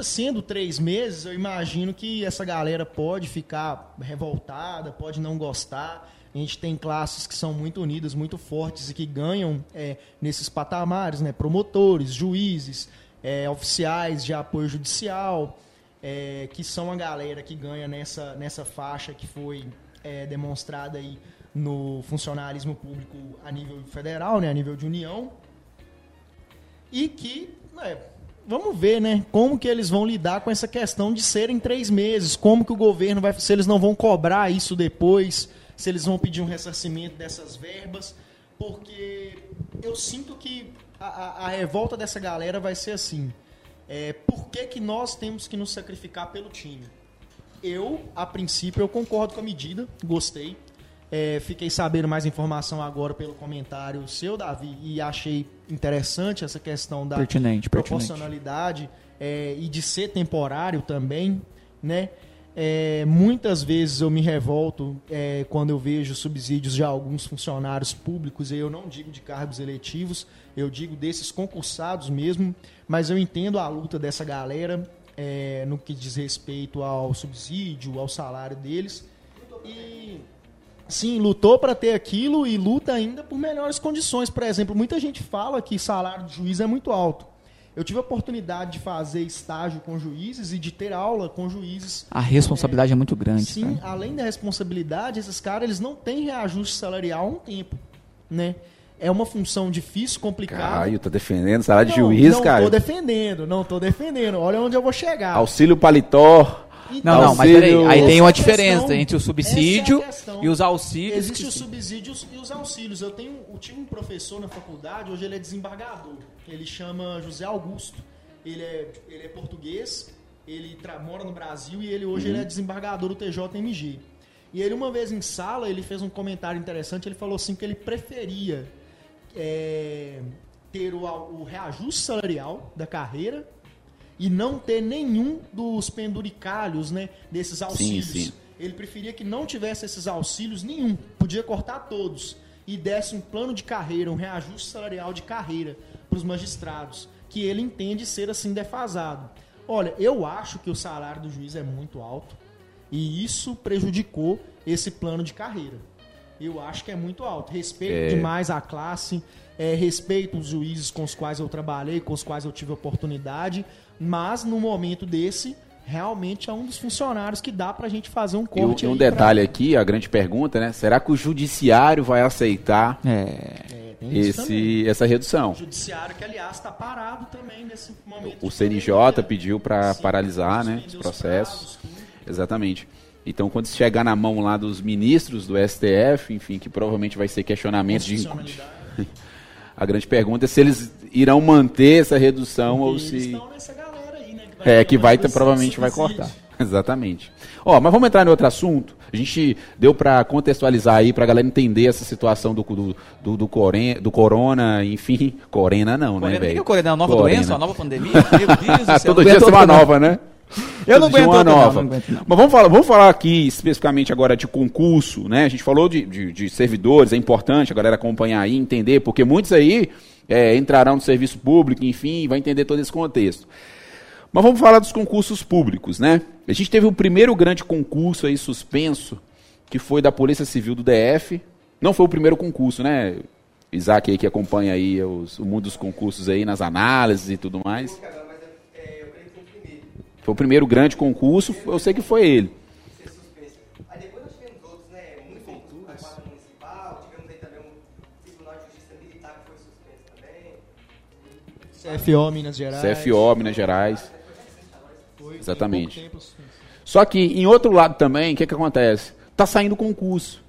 Speaker 4: Sendo três meses, eu imagino que essa galera pode ficar revoltada, pode não gostar. A gente tem classes que são muito unidas, muito fortes e que ganham é, nesses patamares, né? Promotores, juízes, é, oficiais de apoio judicial, é, que são a galera que ganha nessa, nessa faixa que foi é, demonstrada aí no funcionalismo público a nível federal, né, a nível de união, e que é, vamos ver, né, como que eles vão lidar com essa questão de serem três meses, como que o governo vai, se eles não vão cobrar isso depois, se eles vão pedir um ressarcimento dessas verbas, porque eu sinto que a, a- a revolta dessa galera vai ser assim, é, por que, que nós temos que nos sacrificar pelo time? Eu, a princípio, eu concordo com a medida, gostei. É, fiquei sabendo mais informação agora pelo comentário seu, Davi, e achei interessante essa questão da
Speaker 2: Pertinente, pertinente.
Speaker 4: proporcionalidade é, e de ser temporário também, né? É, muitas vezes eu me revolto é, quando eu vejo subsídios de alguns funcionários públicos, e eu não digo de cargos eletivos, eu digo desses concursados mesmo, mas eu entendo a luta dessa galera é, no que diz respeito ao subsídio, ao salário deles. E sim, lutou para ter aquilo e luta ainda por melhores condições. Por exemplo, muita gente fala que salário de juiz é muito alto. Eu tive a oportunidade de fazer estágio com juízes e de ter aula com juízes.
Speaker 2: A responsabilidade é, muito grande.
Speaker 4: Sim,
Speaker 2: cara.
Speaker 4: além da responsabilidade, esses caras eles não têm reajuste salarial há um tempo, né? É uma função difícil, complicada.
Speaker 1: Caio, tá defendendo salário de
Speaker 4: não,
Speaker 1: juiz,
Speaker 4: não
Speaker 1: Caio.
Speaker 4: tô defendendo, não tô defendendo. Olha onde eu vou chegar.
Speaker 1: Auxílio paletó.
Speaker 2: Não, não, mas peraí, aí tem uma
Speaker 4: é
Speaker 2: diferença
Speaker 4: questão.
Speaker 2: entre o
Speaker 4: é
Speaker 2: subsídio
Speaker 4: questão.
Speaker 2: e os auxílios.
Speaker 4: Existem
Speaker 2: que-
Speaker 4: os subsídios e os auxílios. Eu tenho, eu tive um professor na faculdade, hoje ele é desembargador. Ele chama José Augusto. Ele é, ele é português, ele mora no Brasil e ele hoje ele é desembargador do TJMG. E ele uma vez em sala, ele fez um comentário interessante, ele falou assim que ele preferia é, ter o, o reajuste salarial da carreira e não ter nenhum dos penduricalhos, né, desses auxílios.
Speaker 1: sim.
Speaker 4: Ele preferia que não tivesse esses auxílios nenhum, podia cortar todos e desse um plano de carreira, um reajuste salarial de carreira para os magistrados, que ele entende ser assim defasado. Olha, eu acho que o salário do juiz é muito alto e isso prejudicou esse plano de carreira. Eu acho que é muito alto. Respeito
Speaker 1: É.
Speaker 4: demais a classe, é, respeito os juízes com os quais eu trabalhei, com os quais eu tive oportunidade, mas no momento desse, realmente é um dos funcionários que dá pra gente fazer um corte.
Speaker 1: e um
Speaker 4: aí pra-
Speaker 1: detalhe aqui, a grande pergunta, né? Será que o judiciário vai aceitar
Speaker 2: É,
Speaker 4: É, também.
Speaker 1: esse, essa redução?
Speaker 4: O judiciário que, aliás, está parado também nesse momento.
Speaker 1: O CNJ
Speaker 4: pandemia.
Speaker 1: pediu para paralisar né, os
Speaker 4: os
Speaker 1: processos.
Speaker 4: prazos.
Speaker 1: Exatamente. Então, quando chegar na mão lá dos ministros do STF, enfim, que provavelmente vai ser questionamento de. A grande pergunta é se eles irão manter essa redução ou
Speaker 4: Eles
Speaker 1: se.
Speaker 4: estão nessa galera
Speaker 1: É, que vai, provavelmente vai cortar. Exatamente. Ó, mas vamos entrar em outro assunto. A gente deu para contextualizar aí, pra galera entender essa situação do, do, do, do, coren- do corona, enfim. Corena não, né,
Speaker 2: Corena, o que é
Speaker 1: velho?
Speaker 2: o Corena? É uma nova
Speaker 1: Corena.
Speaker 2: doença, uma nova pandemia? Meu Deus do céu.
Speaker 1: Todo
Speaker 2: não
Speaker 1: dia tem uma nova, né?
Speaker 2: Eu não
Speaker 1: Todo
Speaker 2: aguento
Speaker 1: uma
Speaker 2: outra, não,
Speaker 1: nova.
Speaker 2: não aguento.
Speaker 1: Mas vamos falar, vamos falar aqui especificamente agora de concurso, né? A gente falou de, de, de servidores, é importante a galera acompanhar aí, entender, porque muitos aí é, entrarão no serviço público, enfim, vai entender todo esse contexto. Mas vamos falar dos concursos públicos, né? A gente teve o primeiro grande concurso aí suspenso, que foi da Polícia Civil do DF. Não foi o primeiro concurso, né? Isaac aí que acompanha aí os- o mundo dos concursos aí nas análises e tudo mais. Foi o primeiro grande concurso, eu sei que foi ele.
Speaker 3: Aí depois nós tivemos outros? Muito concurso, a Guarda Municipal, tivemos aí também Tribunal de Justiça Militar que foi suspenso também.
Speaker 4: CFO Minas Gerais.
Speaker 1: CFO, Minas Gerais.
Speaker 4: Foi,
Speaker 1: Exatamente.
Speaker 4: pouco tempo.
Speaker 1: Só que em outro lado também, o que, que acontece? Tá saindo concurso.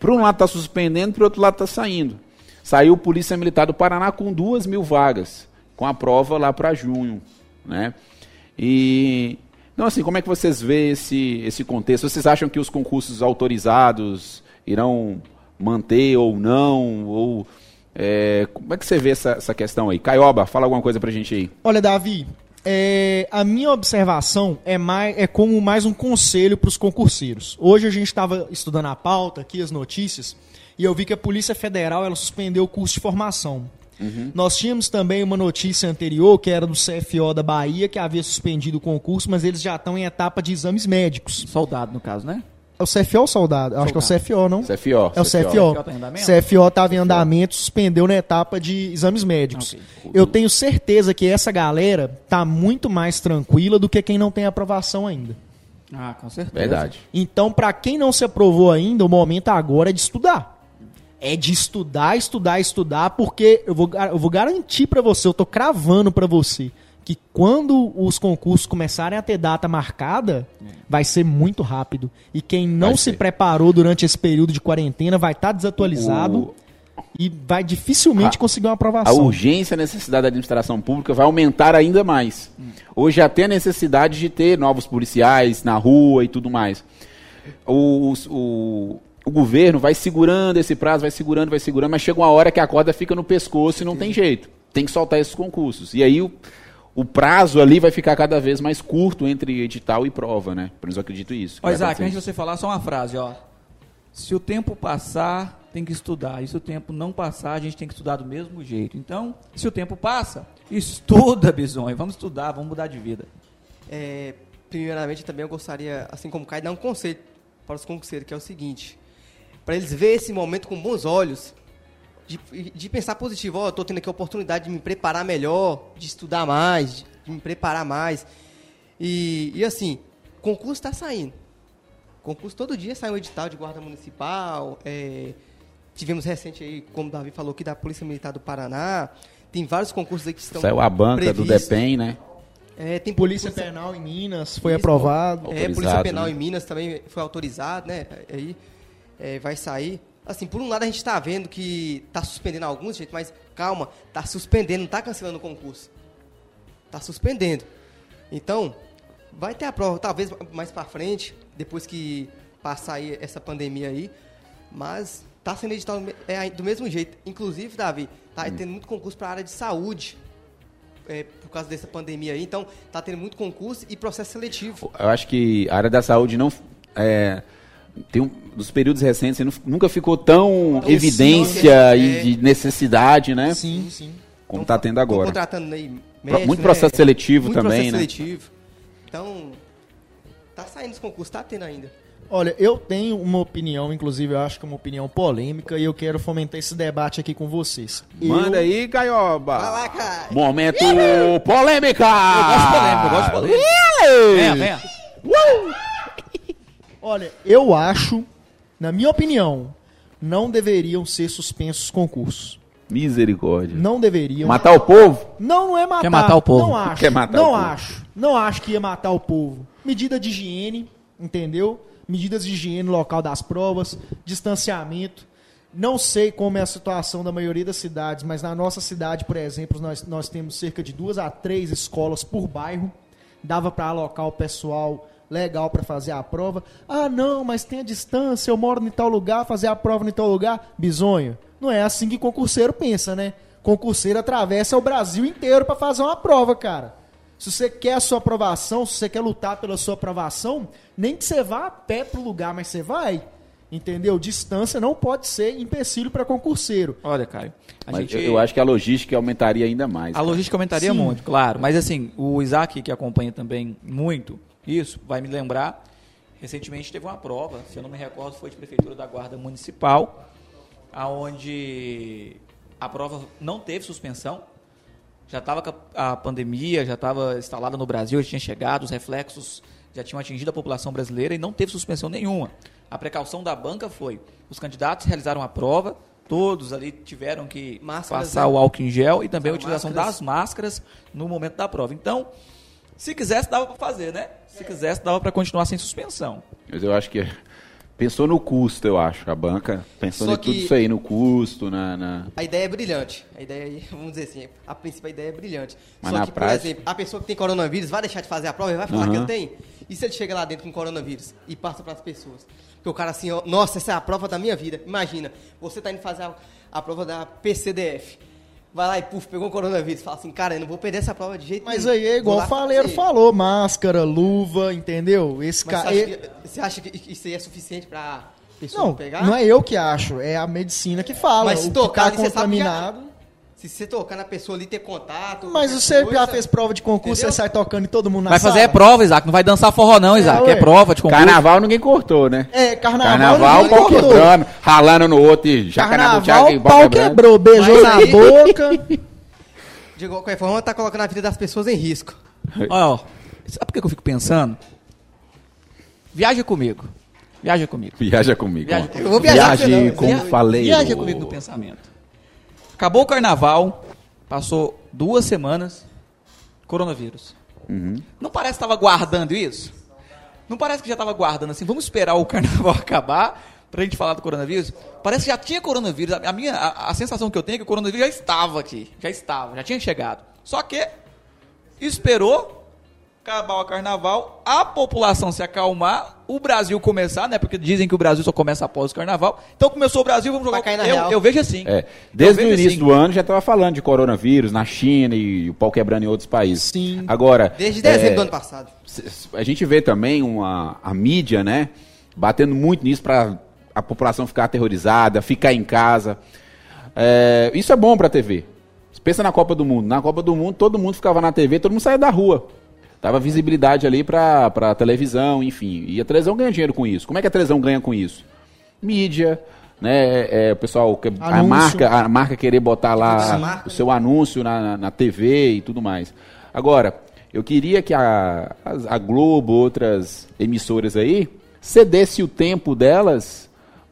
Speaker 1: Por um lado tá suspendendo, por outro lado tá saindo. Saiu Polícia Militar do Paraná com duas mil vagas, com a prova lá para junho, né? E então assim, como é que vocês vê esse esse contexto? Vocês acham que os concursos autorizados irão manter ou não? Ou é, como é que você vê essa, essa questão aí? Caioba, fala alguma coisa pra gente aí.
Speaker 4: Olha, Davi, é, a minha observação é, mais, é como mais um conselho para os concurseiros. Hoje a gente estava estudando a pauta aqui, as notícias, e eu vi que a Polícia Federal ela suspendeu o curso de formação. Nós tínhamos também uma notícia anterior, que era do CFO da Bahia, que havia suspendido o concurso, mas eles já estão em etapa de exames médicos.
Speaker 2: Soldado, no caso, né?
Speaker 4: É o CFO ou soldado? Acho que é o CFO, não?
Speaker 1: CFO.
Speaker 4: É o CFO.
Speaker 2: CFO tá em andamento?
Speaker 4: CFO estava em andamento, suspendeu na etapa de exames médicos.
Speaker 2: Ok.
Speaker 4: Eu tenho certeza que essa galera tá muito mais tranquila do que quem não tem aprovação ainda.
Speaker 2: Ah, com certeza.
Speaker 1: Verdade.
Speaker 4: Então, para quem não se aprovou ainda, o momento agora é de estudar. É de estudar, estudar, estudar, porque eu vou, eu vou garantir para você, eu tô cravando para você, que quando os concursos começarem a ter data marcada, vai ser muito rápido. E quem não
Speaker 1: Vai
Speaker 4: se
Speaker 1: ser.
Speaker 4: preparou durante esse período de quarentena vai estar desatualizado
Speaker 1: O-
Speaker 4: e vai dificilmente
Speaker 1: A-
Speaker 4: conseguir uma
Speaker 1: a
Speaker 4: aprovação.
Speaker 1: urgência e a necessidade da administração pública vai aumentar ainda mais. Hoje até a necessidade de ter novos policiais na rua e tudo mais. O, o, o governo vai segurando esse prazo, vai segurando, vai segurando, mas chega uma hora que a corda fica no pescoço e não tem jeito. Tem que soltar esses concursos. E aí o, o prazo ali vai ficar cada vez mais curto entre edital e prova, né? Pelo menos eu acredito isso. que
Speaker 2: Ó, Isaac, antes de
Speaker 1: isso.
Speaker 2: você falar, só uma frase, ó. Se o tempo passar, tem que estudar. E se o tempo não passar, a gente tem que estudar do mesmo jeito. Então, se o tempo passa, estuda, bisonho. Vamos estudar, vamos mudar de vida.
Speaker 3: É, primeiramente, também eu gostaria, assim como o Caio, dar um conselho para os concurseiros, que é o seguinte: para eles verem esse momento com bons olhos, de, de pensar positivo, ó, eu estou tendo aqui a oportunidade de me preparar melhor, de estudar mais, de me preparar mais. E, e assim, concurso está saindo. Concurso todo dia sai um edital de guarda municipal. é, tivemos recente aí, como o Davi falou, aqui da Polícia Militar do Paraná. Tem vários concursos aí que estão.
Speaker 1: Saiu a banca do
Speaker 3: previstos.
Speaker 1: DEPEN, né?
Speaker 3: É, tem
Speaker 4: Polícia
Speaker 3: concurso-
Speaker 4: Penal em Minas foi
Speaker 3: Isso.
Speaker 4: aprovado.
Speaker 3: É, Polícia Penal
Speaker 1: né?
Speaker 3: em Minas também foi autorizado, né? Aí é, vai sair. Assim, por um lado a gente está vendo que está suspendendo alguns, gente, mas calma, está suspendendo, não está cancelando o concurso. Está suspendendo. Então, vai ter a prova, talvez mais para frente, depois que passar aí essa pandemia aí, mas está sendo editado é, do mesmo jeito. Inclusive, Davi, tá tendo muito concurso para a área de saúde. é, por causa dessa pandemia aí, então tá tendo muito concurso e processo seletivo.
Speaker 1: Eu acho que a área da saúde não é, tem um, dos períodos recentes não- nunca ficou tão evidência e
Speaker 3: é.
Speaker 1: de necessidade, né?
Speaker 4: Sim, sim.
Speaker 1: Como
Speaker 3: Então,
Speaker 1: está tendo agora.
Speaker 3: contratando aí médico,
Speaker 1: muito
Speaker 3: né?
Speaker 1: processo seletivo
Speaker 3: Muito
Speaker 1: também,
Speaker 3: processo
Speaker 1: né?
Speaker 3: seletivo. Então, tá saindo os concursos, tá tendo ainda.
Speaker 4: Olha, eu tenho uma opinião, inclusive eu acho que é uma opinião polêmica, e eu quero fomentar esse debate aqui com vocês.
Speaker 1: Manda
Speaker 4: eu,
Speaker 1: aí, Caioba.
Speaker 3: Vai lá, cara.
Speaker 1: Momento polêmica!
Speaker 2: Eu gosto de polêmica, eu gosto de polêmica. Venha, venha.
Speaker 4: Olha, eu acho, na minha opinião, não deveriam ser suspensos os concursos.
Speaker 1: Misericórdia.
Speaker 4: Não deveriam.
Speaker 1: Matar o povo?
Speaker 4: Não, não é matar.
Speaker 2: Quer matar o povo.
Speaker 4: Não acho.
Speaker 1: Quer matar
Speaker 4: não
Speaker 1: o povo.
Speaker 4: acho. Não acho que ia matar o povo. Medida de higiene, entendeu? Medidas de higiene no local das provas, distanciamento. Não sei como é a situação da maioria das cidades, mas na nossa cidade, por exemplo, nós, nós temos cerca de duas a três escolas por bairro. Dava para alocar o pessoal legal para fazer a prova. Ah, não, mas tem a distância, eu moro em tal lugar, fazer a prova em tal lugar. Bisonho. Não é assim que concurseiro pensa, né? Concurseiro atravessa o Brasil inteiro para fazer uma prova, cara. Se você quer a sua aprovação, se você quer lutar pela sua aprovação, nem que você vá a pé pro lugar, mas você vai. Entendeu? Distância não pode ser empecilho para concurseiro.
Speaker 2: Olha, Caio. Gente...
Speaker 1: eu, eu acho que a logística aumentaria ainda mais.
Speaker 2: A
Speaker 1: cara.
Speaker 2: logística aumentaria
Speaker 4: Sim.
Speaker 2: muito, claro. Mas assim, o Isaac, que acompanha também muito isso, vai me lembrar. Recentemente teve uma prova, se eu não me recordo, foi de prefeitura da Guarda Municipal, aonde a prova não teve suspensão. Já estava a pandemia, já estava instalada no Brasil, já tinha chegado, os reflexos já tinham atingido a população brasileira e não teve suspensão nenhuma. A precaução da banca foi: os candidatos realizaram a prova, todos ali tiveram que
Speaker 3: Máscaras,
Speaker 2: passar
Speaker 3: né?
Speaker 2: o álcool em gel e também a utilização
Speaker 3: máscaras.
Speaker 2: das máscaras no momento da prova. Então, se quisesse, dava para fazer, né? Se quisesse, dava para continuar sem suspensão.
Speaker 1: Mas eu acho que pensou no custo, eu acho. A banca pensou em tudo isso aí, no custo, na. na-
Speaker 3: A ideia é brilhante. A ideia, vamos dizer assim, a princípio a ideia é brilhante.
Speaker 1: Mas
Speaker 3: Só
Speaker 1: na
Speaker 3: que,
Speaker 1: prática-
Speaker 3: por exemplo, a pessoa que tem coronavírus vai deixar de fazer a prova e vai falar
Speaker 1: Aham.
Speaker 3: que ele tem? E se ele chega lá dentro com coronavírus e passa para as pessoas? Porque o cara assim, ó, nossa, essa é a prova da minha vida. Imagina, você tá indo fazer a, a prova da PCDF. Vai lá e puf, pegou o coronavírus. Fala assim, cara, eu não vou perder essa prova de jeito
Speaker 4: Mas
Speaker 3: nenhum.
Speaker 4: aí é igual o Faleiro
Speaker 3: fazer.
Speaker 4: falou, máscara, luva, entendeu? Esse
Speaker 3: Mas
Speaker 4: cara.
Speaker 3: você, acha que, você acha que isso aí é suficiente pra pessoa
Speaker 4: Não,
Speaker 3: pegar?
Speaker 4: não é eu que acho, é a medicina que fala.
Speaker 3: Mas se tocar
Speaker 4: tá contaminado.
Speaker 3: Se você tocar na pessoa ali, ter contato...
Speaker 4: Mas já
Speaker 3: coisa-
Speaker 4: fez prova de concurso,
Speaker 3: Entendeu?
Speaker 4: você sai tocando e todo mundo na
Speaker 2: vai fazer
Speaker 4: sala?
Speaker 2: é prova, Isaac. Não vai dançar forró, não, Isaac. É,
Speaker 4: ué.
Speaker 2: prova de concurso.
Speaker 1: Carnaval ninguém cortou, né?
Speaker 4: É, carnaval.
Speaker 1: Carnaval, pau quebrando, ralando no outro e jacaré no
Speaker 4: Carnaval,
Speaker 1: e
Speaker 4: pau quebrou, beijou na
Speaker 3: aí-
Speaker 4: boca.
Speaker 3: De qualquer forma, tá colocando a vida das pessoas em risco.
Speaker 2: Ó, ó, sabe por que eu fico pensando? Viaja comigo. Viaja comigo.
Speaker 1: Viaja comigo.
Speaker 2: Viaja comigo.
Speaker 3: Eu vou viajar com você,
Speaker 1: Viaje com
Speaker 3: Via-
Speaker 1: o faleiro.
Speaker 2: Viaja comigo no pensamento. Acabou o carnaval, passou duas semanas, coronavírus.
Speaker 1: Uhum.
Speaker 2: Não parece que estava guardando isso? Não parece que já estava guardando assim? Vamos esperar o carnaval acabar pra gente falar do coronavírus? Parece que já tinha coronavírus. A, a minha, a, a sensação que eu tenho é que o coronavírus já estava aqui. Já estava, já tinha chegado. Só que esperou acabar o carnaval, a população se acalmar, o Brasil começar, né? Porque dizem que o Brasil só começa após o carnaval. Então começou o Brasil, vamos jogar.
Speaker 3: Vai cair na
Speaker 2: eu,
Speaker 3: real.
Speaker 2: eu vejo assim.
Speaker 1: É, desde
Speaker 2: Eu
Speaker 1: o
Speaker 2: vejo
Speaker 1: início
Speaker 2: assim.
Speaker 1: do ano já estava falando de coronavírus na China e o pau quebrando em outros países.
Speaker 4: Sim.
Speaker 1: Agora,
Speaker 3: Desde dezembro
Speaker 1: é,
Speaker 3: do ano passado.
Speaker 1: a gente vê também uma, a mídia, né, batendo muito nisso para a população ficar aterrorizada, ficar em casa. É, isso é bom para a TV. Pensa na Copa do Mundo. Na Copa do Mundo, todo mundo ficava na TV, todo mundo saía da rua. Dava visibilidade ali para a televisão, enfim. E a televisão ganha dinheiro com isso. Como é que a televisão ganha com isso? Mídia, né? é, o pessoal, a marca, a marca querer botar lá o seu anúncio na, na, TV e tudo mais. Agora, eu queria que a, a Globo, outras emissoras aí, cedesse o tempo delas,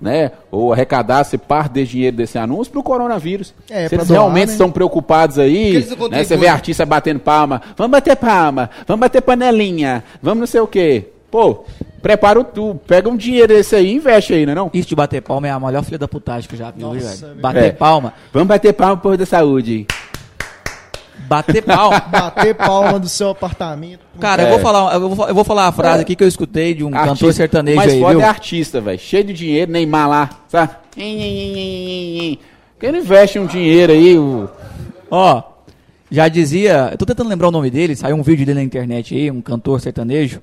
Speaker 1: né? Ou arrecadasse parte desse dinheiro desse anúncio para o coronavírus.
Speaker 4: É,
Speaker 1: Se eles
Speaker 4: doar,
Speaker 1: realmente
Speaker 4: né?
Speaker 1: estão preocupados aí, né? Você vê artista batendo palma, vamos bater palma, vamos bater panelinha, vamos não sei o quê. Pô, prepara o tu, pega um dinheiro desse aí e investe aí, não é não?
Speaker 2: Isso de bater palma é a melhor filha da putagem que eu já vi, viu,
Speaker 4: Nossa,
Speaker 2: velho? Bater
Speaker 1: É.
Speaker 2: palma.
Speaker 1: Vamos bater palma por da saúde.
Speaker 2: Bater palma.
Speaker 4: Bater palma do seu apartamento.
Speaker 2: Cara,
Speaker 1: É.
Speaker 2: eu, vou falar, eu, vou, eu vou falar uma frase aqui que eu escutei de um cantor
Speaker 1: Artista-
Speaker 2: sertanejo
Speaker 1: mais
Speaker 2: aí, viu?
Speaker 1: é artista, velho. Cheio de dinheiro, Neymar lá, sabe? Que ele investe um dinheiro aí, o...
Speaker 2: Ó, já dizia, eu tô tentando lembrar o nome dele, saiu um vídeo dele na internet aí, um cantor sertanejo.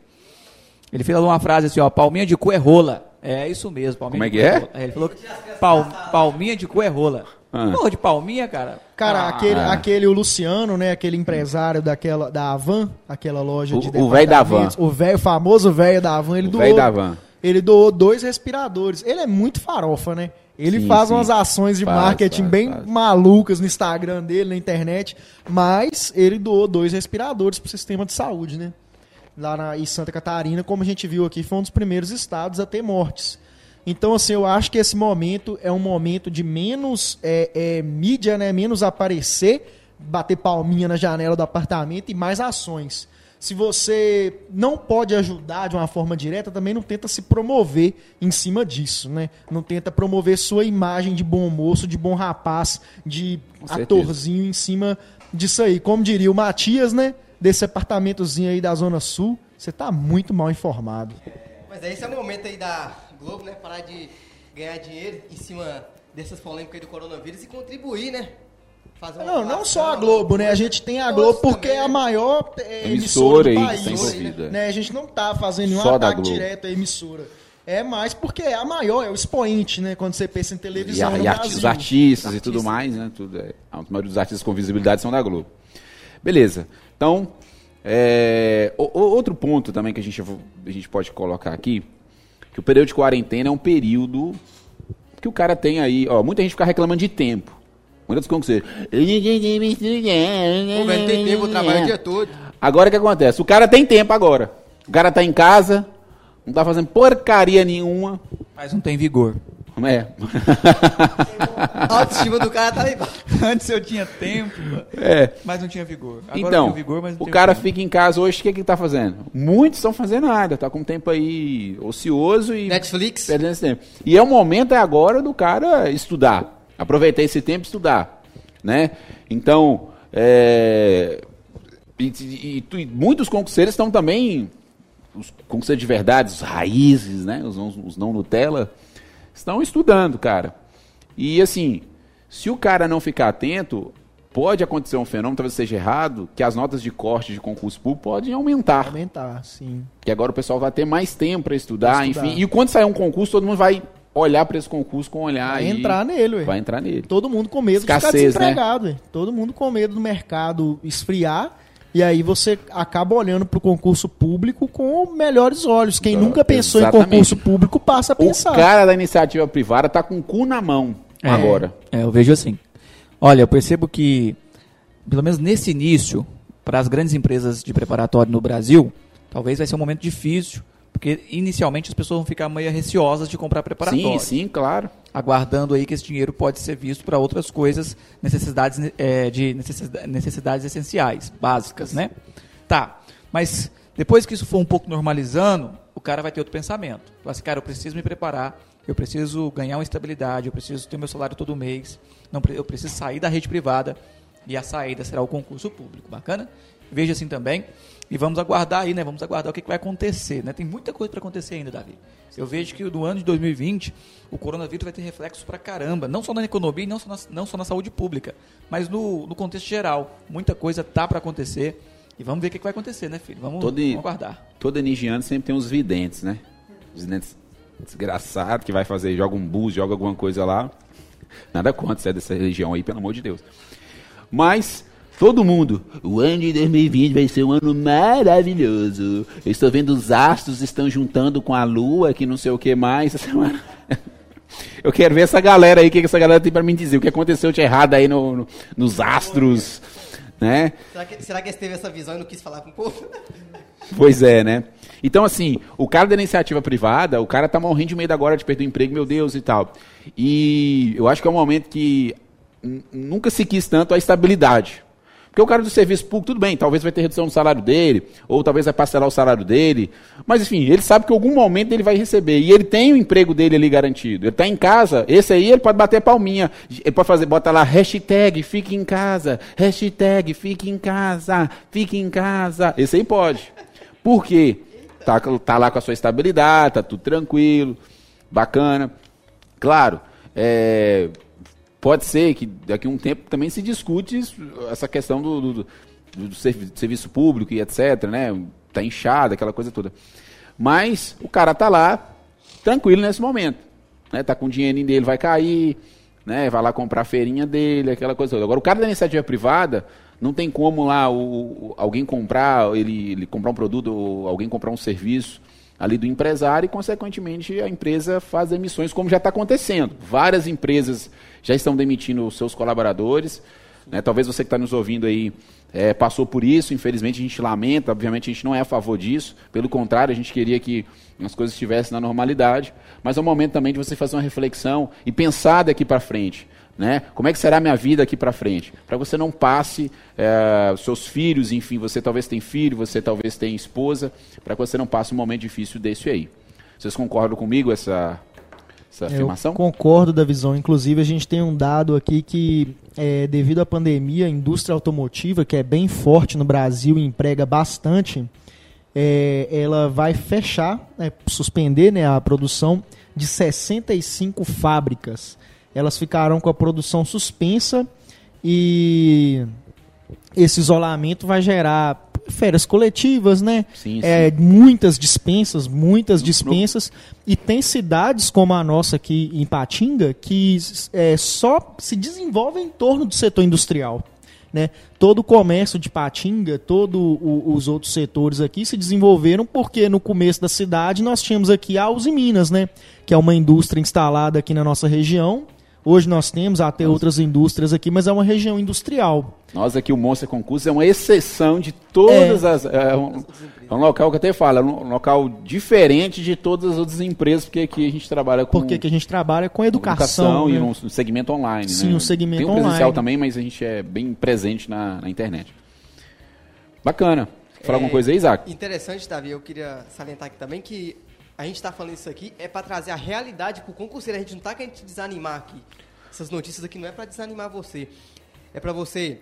Speaker 2: Ele fez uma frase assim, ó, palminha de cu é rola. É isso mesmo, palminha
Speaker 1: Como é
Speaker 2: de
Speaker 1: que
Speaker 2: cu
Speaker 1: é?
Speaker 2: rola. Ele falou que pal, palminha de cu é rola.
Speaker 1: Ah.
Speaker 2: Porra de palminha, cara.
Speaker 4: Cara,
Speaker 2: Ah,
Speaker 4: aquele,
Speaker 1: é.
Speaker 4: aquele o Luciano, né? Aquele empresário daquela da Avan, aquela loja
Speaker 1: O-
Speaker 4: de
Speaker 1: o velho da
Speaker 4: departamentos, O velho, famoso velho da Avan, ele
Speaker 1: O
Speaker 4: doou.
Speaker 1: velho da van.
Speaker 4: Ele doou dois respiradores. Ele é muito farofa, né? Ele
Speaker 1: Sim,
Speaker 4: faz
Speaker 1: sim.
Speaker 4: umas ações de
Speaker 1: Faz,
Speaker 4: marketing
Speaker 1: faz,
Speaker 4: bem
Speaker 1: faz.
Speaker 4: malucas no Instagram dele, na internet, mas ele doou dois respiradores pro sistema de saúde, né? Lá na, em Santa Catarina, como a gente viu aqui, foi um dos primeiros estados a ter mortes. Então, assim, eu acho que esse momento é um momento de menos é, é, mídia, né? Menos aparecer, bater palminha na janela do apartamento e mais ações. Se você não pode ajudar de uma forma direta, também não tenta se promover em cima disso, né? Não tenta promover sua imagem de bom moço, de bom rapaz, de
Speaker 1: Com certeza.
Speaker 4: atorzinho em cima disso aí. Como diria o Matias, né? Desse apartamentozinho aí da Zona Sul, você tá muito mal informado.
Speaker 3: Mas é esse é o momento aí da Globo, né? Parar de ganhar dinheiro em cima dessas polêmicas aí do coronavírus e contribuir, né? Fazer
Speaker 4: Não, não só a Globo, né? A gente tem a Globo porque
Speaker 3: também,
Speaker 4: é a
Speaker 3: né?
Speaker 4: maior é,
Speaker 1: Emissora
Speaker 4: emissora do
Speaker 1: aí
Speaker 4: país.
Speaker 1: tá envolvida.
Speaker 4: né? A gente não tá fazendo nenhum
Speaker 1: Só
Speaker 4: ataque direto à emissora. É mais porque é a maior, é o expoente, né? Quando você pensa em
Speaker 1: E,
Speaker 4: televisão
Speaker 1: a-
Speaker 4: no
Speaker 1: e arti-
Speaker 4: Brasil.
Speaker 1: os artistas e tudo mais, né? Tudo é, a maioria dos artistas com visibilidade são da Globo. Beleza. Então, é, o- outro ponto também que a gente, a gente pode colocar aqui, que o período de quarentena é um período que o cara tem aí, ó, muita gente fica reclamando de tempo. Muitos concurseiros.
Speaker 3: Pô, velho, tem tempo, eu trabalho o dia todo.
Speaker 1: Agora o que acontece? O cara tem tempo agora. O cara tá em casa, não tá fazendo porcaria nenhuma.
Speaker 2: Mas não tem vigor.
Speaker 1: É.
Speaker 3: A autoestima do cara tá lá embaixo.
Speaker 2: Antes eu tinha tempo,
Speaker 1: é.
Speaker 2: mas não tinha vigor. Agora eu
Speaker 1: Então,
Speaker 2: tenho vigor, mas não
Speaker 1: o cara
Speaker 2: tempo.
Speaker 1: fica em casa hoje, o que que ele tá fazendo? Muitos estão fazendo nada, tá com tempo aí ocioso e
Speaker 3: Netflix.
Speaker 1: perdendo esse tempo. E é o momento é agora do cara estudar. Aproveitar esse tempo e estudar, né? Então, é, e, e- e e muitos concurseiros estão também, os concurseiros de verdade, os raízes, né? Os, não- os não Nutella, estão estudando, cara. E assim, se o cara não ficar atento, pode acontecer um fenômeno, talvez seja errado, que as notas de corte de concurso público podem aumentar.
Speaker 4: Aumentar, sim.
Speaker 1: Que agora o pessoal vai ter mais tempo para estudar,
Speaker 4: estudar.
Speaker 1: enfim. E quando sair um concurso, todo mundo vai olhar para esse concurso com um olhar
Speaker 4: Vai
Speaker 1: e
Speaker 4: entrar nele, ué.
Speaker 1: vai entrar nele.
Speaker 4: Todo mundo com medo de
Speaker 1: Escassez,
Speaker 4: ficar
Speaker 1: né?
Speaker 4: desempregado, ué. Todo mundo com medo do mercado esfriar. E aí você acaba olhando pro concurso público com melhores olhos. Quem nunca pensou
Speaker 1: Exatamente.
Speaker 4: em concurso público passa a
Speaker 1: O
Speaker 4: pensar.
Speaker 1: cara da iniciativa privada tá com o cu na mão
Speaker 2: É,
Speaker 1: agora.
Speaker 2: É, eu vejo assim. Olha, eu percebo que, pelo menos nesse início, para as grandes empresas de preparatório no Brasil, talvez vai ser um momento difícil, porque inicialmente as pessoas vão ficar meio receosas de comprar preparatório.
Speaker 1: Sim, sim, claro.
Speaker 2: aguardando aí que esse dinheiro pode ser visto para outras coisas, necessidades eh, de necessida- necessidades essenciais, básicas, né? Tá, mas depois que isso for um pouco normalizando, o cara vai ter outro pensamento. Fala assim, cara, eu preciso me preparar, eu preciso ganhar uma estabilidade, eu preciso ter meu salário todo mês, não, eu preciso sair da rede privada e a saída será o concurso público. Bacana? Veja assim também. E vamos aguardar aí, né? Vamos aguardar o que, que vai acontecer, né? Tem muita coisa para acontecer ainda, Davi. Eu vejo que no ano de 2020 o coronavírus vai ter reflexos pra caramba, não só na economia e não só na, não só na saúde pública, mas no, no contexto geral. Muita coisa tá para acontecer e vamos ver o que, que vai acontecer, né, filho? Vamos,
Speaker 1: Todo-
Speaker 2: vamos aguardar.
Speaker 1: Todo energiano sempre tem uns videntes, né? Os videntes desgraçados que vai fazer, joga um bus, joga alguma coisa lá. Nada contra se é dessa religião aí, pelo amor de Deus. Mas, todo mundo, o ano de 2020 vai ser um ano maravilhoso. Eu estou vendo os astros estão juntando com a lua, que não sei o que mais. Eu quero ver essa galera aí, o que essa galera tem pra me dizer. O que aconteceu de errado aí no- no- nos astros, né?
Speaker 3: Será que, será que teve essa visão e não quis falar com o povo?
Speaker 1: Pois é, né? Então, assim, o cara da iniciativa privada, o cara tá morrendo de medo agora de perder o emprego, meu Deus, e tal. E eu acho que é um momento que nunca se quis tanto a estabilidade. Porque o cara do serviço público, tudo bem, talvez vai ter redução no salário dele, ou talvez vai parcelar o salário dele. Mas, enfim, ele sabe que em algum momento ele vai receber. E ele tem o emprego dele ali garantido. Ele tá em casa, esse aí ele pode bater palminha. Ele pode fazer, bota lá, hashtag fique em casa, hashtag fique em casa, fique em casa. Esse aí pode. Por quê? Tá, tá lá com a sua estabilidade, tá tudo tranquilo, bacana. Claro, é, pode ser que daqui a um tempo também se discute essa questão do, do, do- do servi- serviço público e etc, né? Tá inchado, aquela coisa toda. Mas o cara tá lá, tranquilo nesse momento. Né? Tá com o dinheirinho dele, vai cair, né? Vai lá comprar a feirinha dele, aquela coisa toda. Agora, o cara da iniciativa privada, não tem como lá o, o- alguém comprar, ele, ele comprar um produto, ou alguém comprar um serviço ali do empresário e, consequentemente, a empresa faz emissões, como já está acontecendo. Várias empresas já estão demitindo os seus colaboradores. né? Talvez você que está nos ouvindo aí eh, passou por isso, infelizmente a gente lamenta, obviamente a gente não é a favor disso, pelo contrário, a gente queria que as coisas estivessem na normalidade, mas é o momento também de você fazer uma reflexão e pensar daqui para frente. Né? Como é que será a minha vida aqui para frente? Para você não passe é, seus filhos, enfim, você talvez tem filho, você talvez tem esposa, para que você não passe um momento difícil desse aí. Vocês concordam comigo essa essa afirmação?
Speaker 4: Eu concordo da visão. Inclusive, a gente tem um dado aqui que, é, devido à pandemia, a indústria automotiva, que é bem forte no Brasil e emprega bastante, é, ela vai fechar, né, suspender né, a produção de 65 fábricas. Elas ficarão com a produção suspensa e esse isolamento vai gerar férias coletivas, né?
Speaker 1: Sim,
Speaker 4: É,
Speaker 1: sim.
Speaker 4: muitas dispensas, muitas dispensas. E tem cidades como a nossa aqui em Patinga que é, só se desenvolvem em torno do setor industrial. Né? Todo o comércio de Patinga, todos os outros setores aqui se desenvolveram porque no começo da cidade nós tínhamos aqui a Uzi Minas, né? que é uma indústria instalada aqui na nossa região. Hoje nós temos até outras indústrias aqui, mas é uma região industrial.
Speaker 1: Nós aqui, o Monster Concurso é uma exceção de todas as. É um, é um local que eu até falo, é um local diferente de todas as outras empresas, porque aqui a gente trabalha com
Speaker 4: Porque aqui a gente trabalha com educação.
Speaker 1: e
Speaker 4: né?
Speaker 1: no, no segmento online.
Speaker 4: Sim,
Speaker 1: né?
Speaker 4: no segmento
Speaker 1: Tem o presencial
Speaker 4: online.
Speaker 1: também, mas a gente é bem presente na, na internet. Bacana. Falar
Speaker 3: É,
Speaker 1: alguma coisa aí, Isaac?
Speaker 3: Interessante, Davi, eu queria salientar aqui também que a gente está falando isso aqui é para trazer a realidade para o concurseiro. A gente não está querendo te desanimar aqui. Essas notícias aqui não é para desanimar você. É para você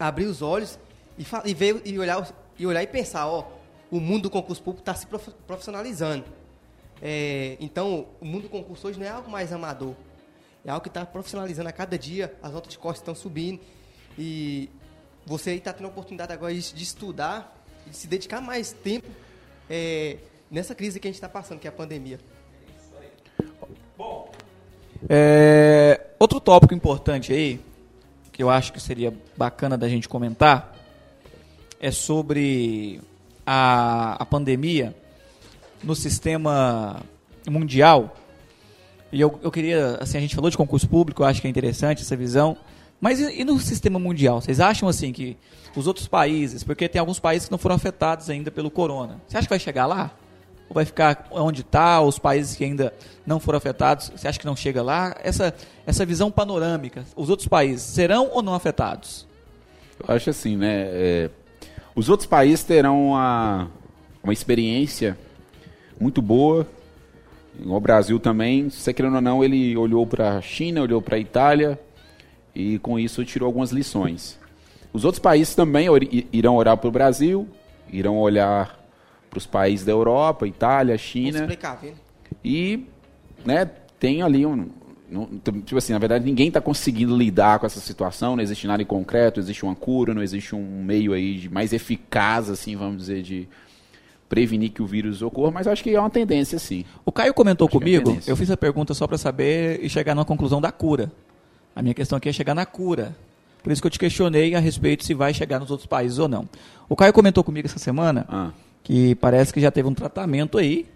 Speaker 3: abrir os olhos e, e ver e olhar, e olhar e pensar, ó, o mundo do concurso público está se prof- profissionalizando. É, então, o mundo do concurso hoje não é algo mais amador. É algo que está profissionalizando a cada dia, as notas de corte estão subindo. E você está tendo a oportunidade agora de, de estudar de se dedicar mais tempo é, nessa crise que a gente está passando, que é a pandemia.
Speaker 2: É, outro tópico importante aí, que eu acho que seria bacana da gente comentar, é sobre a, a pandemia no sistema mundial. E eu, eu queria, assim, a gente falou de concurso público, eu acho que é interessante essa visão. Mas e, e no sistema mundial? Vocês acham, assim, que os outros países, porque tem alguns países que não foram afetados ainda pelo corona, você acha que vai chegar lá? Ou vai ficar onde está, os países que ainda não foram afetados, você acha que não chega lá? Essa, essa visão panorâmica, os outros países serão ou não afetados?
Speaker 1: Eu acho assim, né? é, os outros países terão uma, uma experiência muito boa. O Brasil também, se querendo ou não, ele olhou para a China, olhou para a Itália e com isso tirou algumas lições. Os outros países também irão olhar para o Brasil, irão olhar para os países da Europa, Itália, China
Speaker 3: explicar, viu?
Speaker 1: e né, tem ali um. não- tipo assim, na verdade, ninguém está conseguindo lidar com essa situação, não existe nada em concreto, não existe uma cura, não existe um meio aí de mais eficaz, assim, vamos dizer, de prevenir que o vírus ocorra, mas acho que é uma tendência, sim.
Speaker 2: O Caio comentou
Speaker 1: Acho é
Speaker 2: comigo,
Speaker 1: tendência.
Speaker 2: eu fiz a pergunta só para saber e chegar na conclusão da cura. A minha questão aqui é chegar na cura. Por isso que eu te questionei a respeito se vai chegar nos outros países ou não. O Caio comentou comigo essa semana
Speaker 1: Ah,
Speaker 2: que parece que já teve um tratamento aí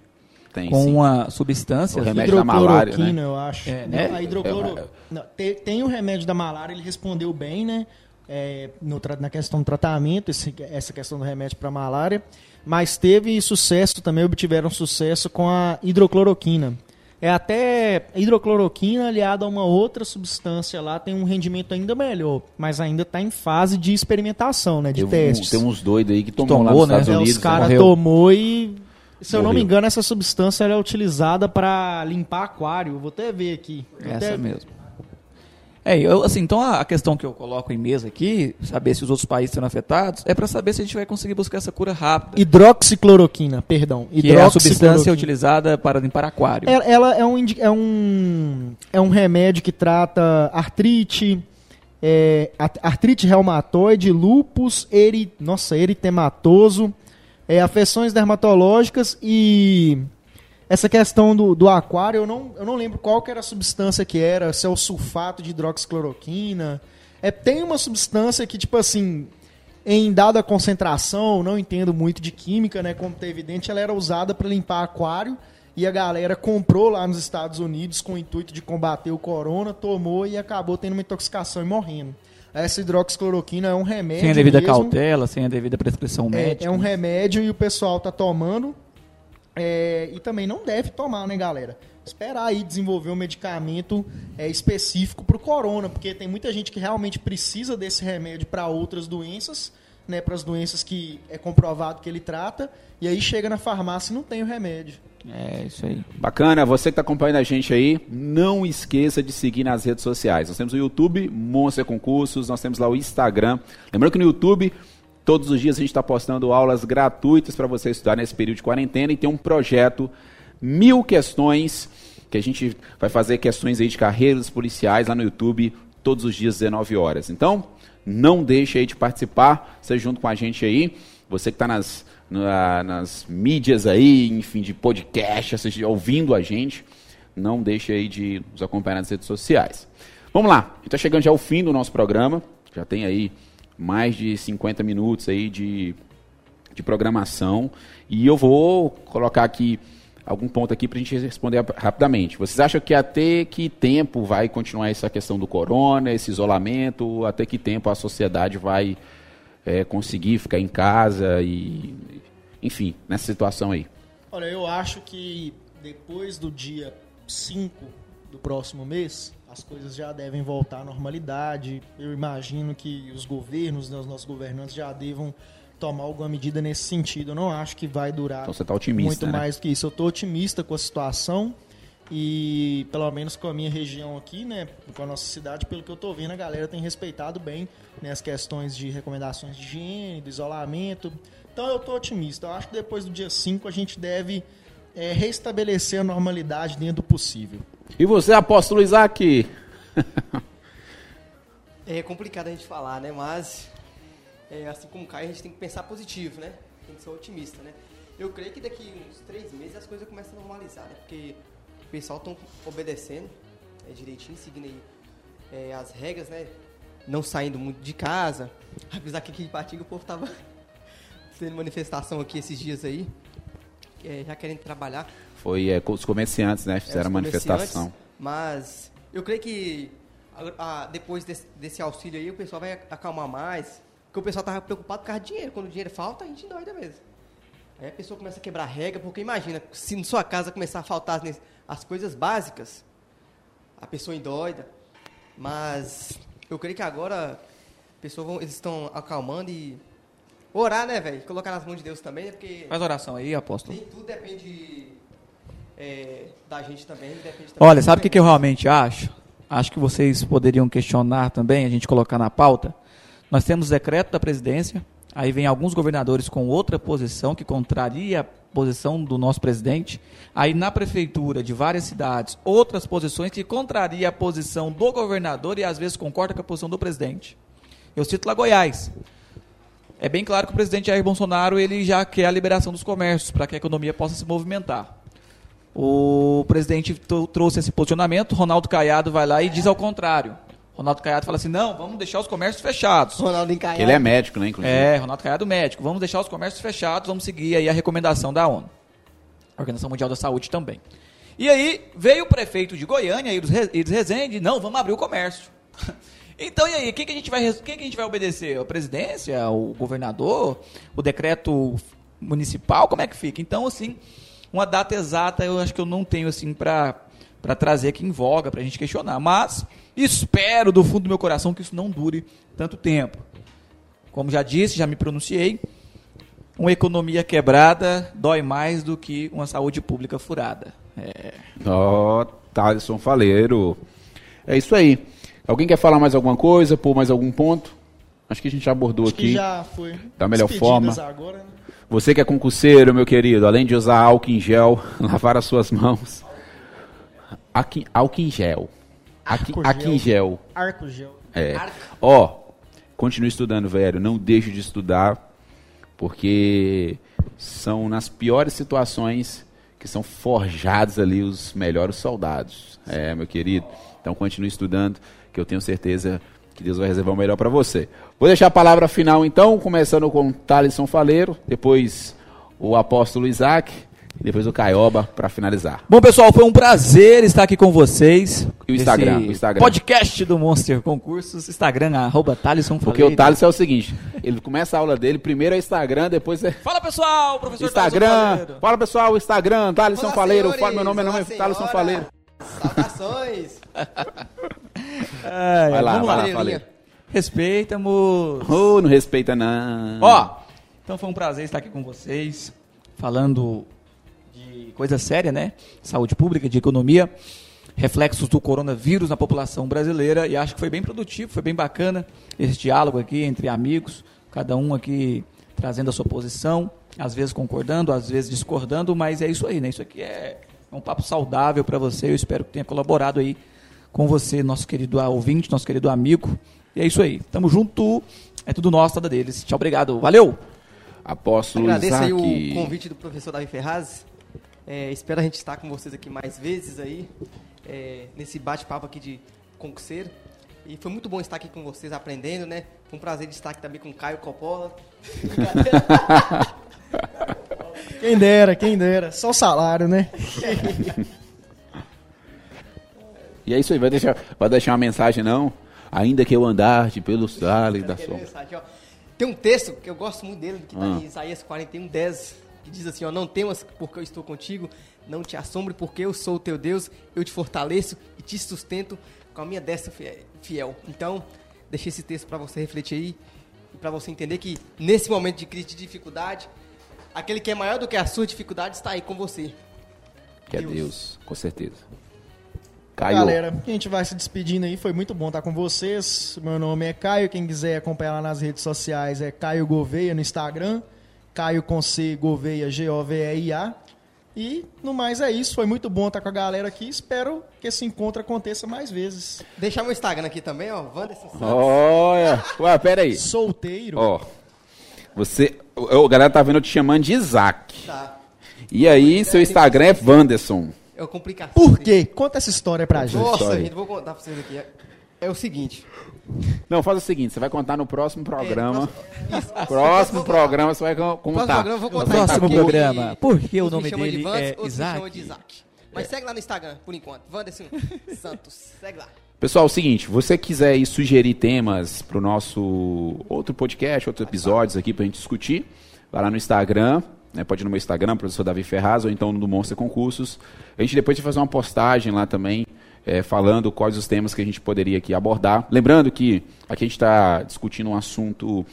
Speaker 1: tem
Speaker 2: com
Speaker 1: sim.
Speaker 2: uma substância.
Speaker 1: O remédio da malária,
Speaker 4: Hidrocloroquina,
Speaker 1: né?
Speaker 4: eu acho.
Speaker 2: É, né?
Speaker 4: A hidrocloro... Não, tem, tem o remédio da malária, ele respondeu bem, né? É, no tra- na questão do tratamento, esse- essa questão do remédio para malária. Mas teve sucesso também, obtiveram sucesso com a hidrocloroquina. É até hidrocloroquina aliada a uma outra substância lá, tem um rendimento ainda melhor, mas ainda está em fase de experimentação, né? De
Speaker 1: Tem, um-
Speaker 4: testes.
Speaker 1: tem uns doidos aí que tomou, lá
Speaker 2: Tomou,
Speaker 1: nos
Speaker 2: né?
Speaker 1: Estados
Speaker 4: É,
Speaker 1: Unidos.
Speaker 4: os caras
Speaker 2: morreu.
Speaker 4: tomou e. Se eu não me
Speaker 1: Morreu.
Speaker 4: engano, essa substância é utilizada para limpar aquário. Eu Vou até ver aqui. Vou
Speaker 2: Essa
Speaker 4: até-
Speaker 2: mesmo. É, eu, assim, então a questão que eu coloco em mesa aqui, saber se os outros países serão afetados, é para saber se a gente vai conseguir buscar essa cura rápida.
Speaker 4: Hidroxicloroquina, perdão.
Speaker 2: que é a substância utilizada para limpar aquário.
Speaker 4: Ela, ela é, um, é, um, é um remédio que trata artrite, é, artrite reumatoide, lúpus, eri, nossa, eritematoso, é, afecções dermatológicas e essa questão do, do aquário, eu não, eu não lembro qual que era a substância que era, se é o sulfato de hidroxicloroquina. É, tem uma substância que, tipo assim, em dada concentração, não entendo muito de química, né? Como tá evidente, ela era usada para limpar aquário e a galera comprou lá nos Estados Unidos com o intuito de combater o corona, tomou e acabou tendo uma intoxicação e morrendo. Essa hidroxicloroquina é um remédio
Speaker 2: sem a devida
Speaker 4: mesmo.
Speaker 2: cautela, sem a devida prescrição
Speaker 4: É,
Speaker 2: médica.
Speaker 4: é um remédio e o pessoal tá tomando. É, e também não deve tomar, né, galera? esperar aí desenvolver um medicamento é, específico para o corona, porque tem muita gente que realmente precisa desse remédio para outras doenças, né, para as doenças que é comprovado que ele trata, e aí chega na farmácia e não tem o remédio.
Speaker 2: É, isso aí.
Speaker 1: Bacana, você que está acompanhando a gente aí, não esqueça de seguir nas redes sociais. Nós temos o YouTube, Monster Concursos, nós temos lá o Instagram. Lembrando que no YouTube, todos os dias a gente está postando aulas gratuitas para você estudar nesse período de quarentena e tem um projeto Mil Questões, que a gente vai fazer questões aí de carreiras policiais lá no YouTube, todos os dias, 19 horas. Então, não deixe aí de participar, seja junto com a gente aí. Você que está nas na, nas mídias aí, enfim, de podcast, assistir, ouvindo a gente. Não deixe aí de nos acompanhar nas redes sociais. Vamos lá, está chegando já ao fim do nosso programa. Já tem aí mais de 50 minutos aí de, de programação. E eu vou colocar aqui algum ponto aqui para a gente responder rapidamente. Vocês acham que até que tempo vai continuar essa questão do corona, esse isolamento? Até que tempo a sociedade vai é, conseguir ficar em casa e, enfim, nessa situação aí?
Speaker 4: Olha, eu acho que depois do dia 5 do próximo mês, as coisas já devem voltar à normalidade. Eu imagino que os governos, né, os nossos governantes já devam tomar alguma medida nesse sentido. Eu não acho que vai durar
Speaker 1: então, você tá otimista,
Speaker 4: muito
Speaker 1: né?
Speaker 4: mais do que isso. Eu estou otimista com a situação e pelo menos com a minha região aqui, né, com a nossa cidade, pelo que eu estou vendo, a galera tem respeitado bem né, as questões de recomendações de higiene, do isolamento. Então eu estou otimista. Eu acho que depois do dia 5 a gente deve é, restabelecer a normalidade dentro do possível.
Speaker 1: E você, apóstolo Isaac?
Speaker 3: é complicado a gente falar, né? Mas, é, assim como cai, a gente tem que pensar positivo, né? Tem que ser otimista, né? Eu creio que daqui uns três meses as coisas começam a normalizar, né? Porque o pessoal estão obedecendo é, direitinho, seguindo aí é, as regras, né? Não saindo muito de casa. Apesar que aqui de Patinga o povo tava tendo manifestação aqui esses dias aí, é, já querendo trabalhar.
Speaker 1: Foi é, os comerciantes, né? Fizeram a manifestação.
Speaker 3: Mas eu creio que a, a, depois desse, desse, auxílio aí o pessoal vai acalmar mais. Porque o pessoal tava preocupado por causa de dinheiro. Quando o dinheiro falta, a gente doida mesmo. Aí a pessoa começa a quebrar regra, porque imagina, se na sua casa começar a faltar as, as coisas básicas, a pessoa endoida. Mas eu creio que agora pessoas vão, eles estão acalmando e orar, né, velho? Colocar nas mãos de Deus também, né? Porque
Speaker 2: Faz oração aí, apóstolo.
Speaker 3: Nem tudo depende é, da gente também, depende também
Speaker 2: Olha, sabe o que, que eu realmente acho? Acho que vocês poderiam questionar também, a gente colocar na pauta. Nós temos decreto da presidência, aí vem alguns governadores com outra posição que contraria a posição do nosso presidente. Aí na prefeitura de várias cidades, outras posições que contraria a posição do governador e às vezes concorda com a posição do presidente. Eu cito lá Goiás. É bem claro que o presidente Jair Bolsonaro ele já quer a liberação dos comércios para que a economia possa se movimentar. O presidente trouxe esse posicionamento, Ronaldo Caiado vai lá e diz ao contrário. Ronaldo Caiado fala assim: não, vamos deixar os comércios fechados.
Speaker 3: Ronaldo Caiado.
Speaker 1: Ele é médico, né, inclusive?
Speaker 2: É, Ronaldo Caiado médico. Vamos deixar os comércios fechados, vamos seguir aí a recomendação da ONU. A Organização Mundial da Saúde também. E aí veio o prefeito de Goiânia, Iris Rezende, não, vamos abrir o comércio. Então, e aí, quem que a gente vai, quem que a gente vai obedecer? A presidência, o governador, o decreto municipal, como é que fica? Então, assim, uma data exata eu acho que eu não tenho, assim, para trazer aqui em voga, para a gente questionar. Mas espero do fundo do meu coração que isso não dure tanto tempo. Como já disse, já me pronunciei, uma economia quebrada dói mais do que uma saúde pública furada. É.
Speaker 1: Ó, oh, Thaleson Faleiro. É isso aí. Alguém quer falar mais alguma coisa, pôr mais algum ponto? Acho que a gente já abordou
Speaker 4: Acho
Speaker 1: aqui.
Speaker 4: Que já foi.
Speaker 1: Da melhor forma.
Speaker 4: Agora, né?
Speaker 1: Você que é concurseiro, meu querido, além de usar álcool em gel, lavar as suas mãos. Aqui, álcool em gel. Aqui, aqui em gel.
Speaker 4: Arco gel.
Speaker 1: É. Ó, continue estudando, velho. Não deixe de estudar, porque são nas piores situações que são forjados ali os melhores soldados. É, meu querido. Então continue estudando que eu tenho certeza que Deus vai reservar o melhor para você. Vou deixar a palavra final então, começando com Thaleson Faleiro, depois o apóstolo Isaac, E depois o Caioba para finalizar.
Speaker 2: Bom, pessoal, foi um prazer estar aqui com vocês.
Speaker 1: E o Instagram, o Instagram.
Speaker 2: Podcast do Monster Concursos. Instagram, arroba Thalisson
Speaker 1: Porque o Thales é o seguinte, ele começa a aula dele, primeiro é Instagram, depois é
Speaker 2: Fala, pessoal! Professor
Speaker 1: Instagram. Fala pessoal, Instagram, Thaleson Faleiro.
Speaker 3: senhores.
Speaker 1: Fala, meu nome, meu nome é Thaleson. Faleiro.
Speaker 3: Saudações.
Speaker 2: Ai,
Speaker 1: Vai lá,
Speaker 2: vamos
Speaker 1: vai
Speaker 2: lá.
Speaker 1: Faleiro.
Speaker 2: Respeita, moço.
Speaker 1: Oh, não respeita não.
Speaker 2: Ó, então foi um prazer estar aqui com vocês, falando de coisa séria, né? Saúde pública, de economia, reflexos do coronavírus na população brasileira e acho que foi bem produtivo, foi bem bacana esse diálogo aqui entre amigos, cada um aqui trazendo a sua posição, às vezes concordando, às vezes discordando, mas é isso aí, né? Isso aqui é um papo saudável para você, eu espero que tenha colaborado aí com você, nosso querido ouvinte, nosso querido amigo. E é isso aí. Tamo junto. É tudo nosso, nada deles. Tchau, obrigado. Valeu!
Speaker 1: Apóstolo
Speaker 3: Agradeço aí
Speaker 1: Isaac.
Speaker 3: o convite do professor Davi Ferraz. É, espero a gente estar com vocês aqui mais vezes aí, é, nesse bate-papo aqui de concurseiro. E foi muito bom estar aqui com vocês aprendendo, né? Foi um prazer de estar aqui também com o Caio Coppola.
Speaker 4: Quem dera, quem dera. Só o salário, né?
Speaker 1: E é isso aí, vai deixar, vai deixar uma mensagem não? Ainda que eu andaste pelos vales da sombra.
Speaker 3: mensagem. Tem um texto que eu gosto muito dele, que está
Speaker 1: Ah.
Speaker 3: em Isaías 41, 10, que diz assim, ó, não temas porque eu estou contigo, não te assombre porque eu sou o teu Deus, eu te fortaleço e te sustento com a minha destra fie- fiel. Então, deixei esse texto para você refletir aí, e para você entender que nesse momento de crise de dificuldade, aquele que é maior do que a sua dificuldade está aí com você.
Speaker 1: Que é
Speaker 3: Deus.
Speaker 1: Deus, com certeza. Caio.
Speaker 4: Galera, a gente vai se despedindo aí. Foi muito bom estar com vocês. Meu nome é Caio. Quem quiser acompanhar lá nas redes sociais é Caio Gouveia no Instagram. Caio com C Gouveia, G-O-V-E-I-A. E no mais é isso. Foi muito bom estar com a galera aqui. Espero que esse encontro aconteça mais vezes.
Speaker 3: Deixar meu Instagram aqui também, ó, Wanderson Santos.
Speaker 1: Olha, ué, pera aí.
Speaker 4: Solteiro.
Speaker 1: Ó, você, o, o galera tá vendo eu te chamando de Isaac.
Speaker 3: Tá.
Speaker 1: E aí, seu Instagram é Wanderson.
Speaker 3: É uma complicação.
Speaker 4: Por quê? Conta essa história pra gente.
Speaker 3: Nossa,
Speaker 1: história.
Speaker 3: gente, vou contar pra vocês aqui. É, é o seguinte.
Speaker 1: Não, faz o seguinte, você vai contar no próximo programa.
Speaker 3: É, Isso.
Speaker 1: próximo programa você vai con-
Speaker 3: Próximo
Speaker 1: contar.
Speaker 3: programa eu vou
Speaker 2: No
Speaker 3: contar
Speaker 2: próximo programa, por que o nome
Speaker 3: chamam de
Speaker 2: dele
Speaker 3: Vandes,
Speaker 2: é Isaac?
Speaker 3: de Isaac. Mas segue lá no Instagram, por enquanto. Wanderson Santos. Segue lá.
Speaker 1: Pessoal, é o seguinte, você quiser sugerir temas pro nosso outro podcast, outros episódios aqui pra gente discutir, vai lá no Instagram, né, pode ir no meu Instagram, professor Davi Ferraz, ou então no do Monster Concursos. A gente depois vai fazer uma postagem lá também, é, falando quais os temas que a gente poderia aqui abordar. Lembrando que aqui a gente está discutindo um assunto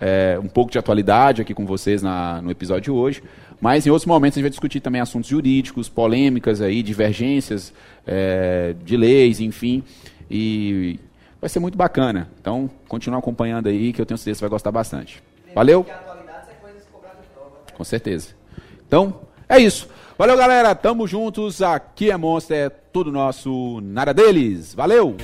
Speaker 1: é, um pouco de atualidade aqui com vocês na- no episódio de hoje, mas em outros momentos a gente vai discutir também assuntos jurídicos, polêmicas aí, divergências é, de leis, enfim, e vai ser muito bacana. Então, continua acompanhando aí, que eu tenho certeza que você vai gostar bastante. Valeu? Com certeza. Então, é isso. Valeu, galera. Tamo juntos. Aqui é Monster, é tudo nosso, nada deles. Valeu!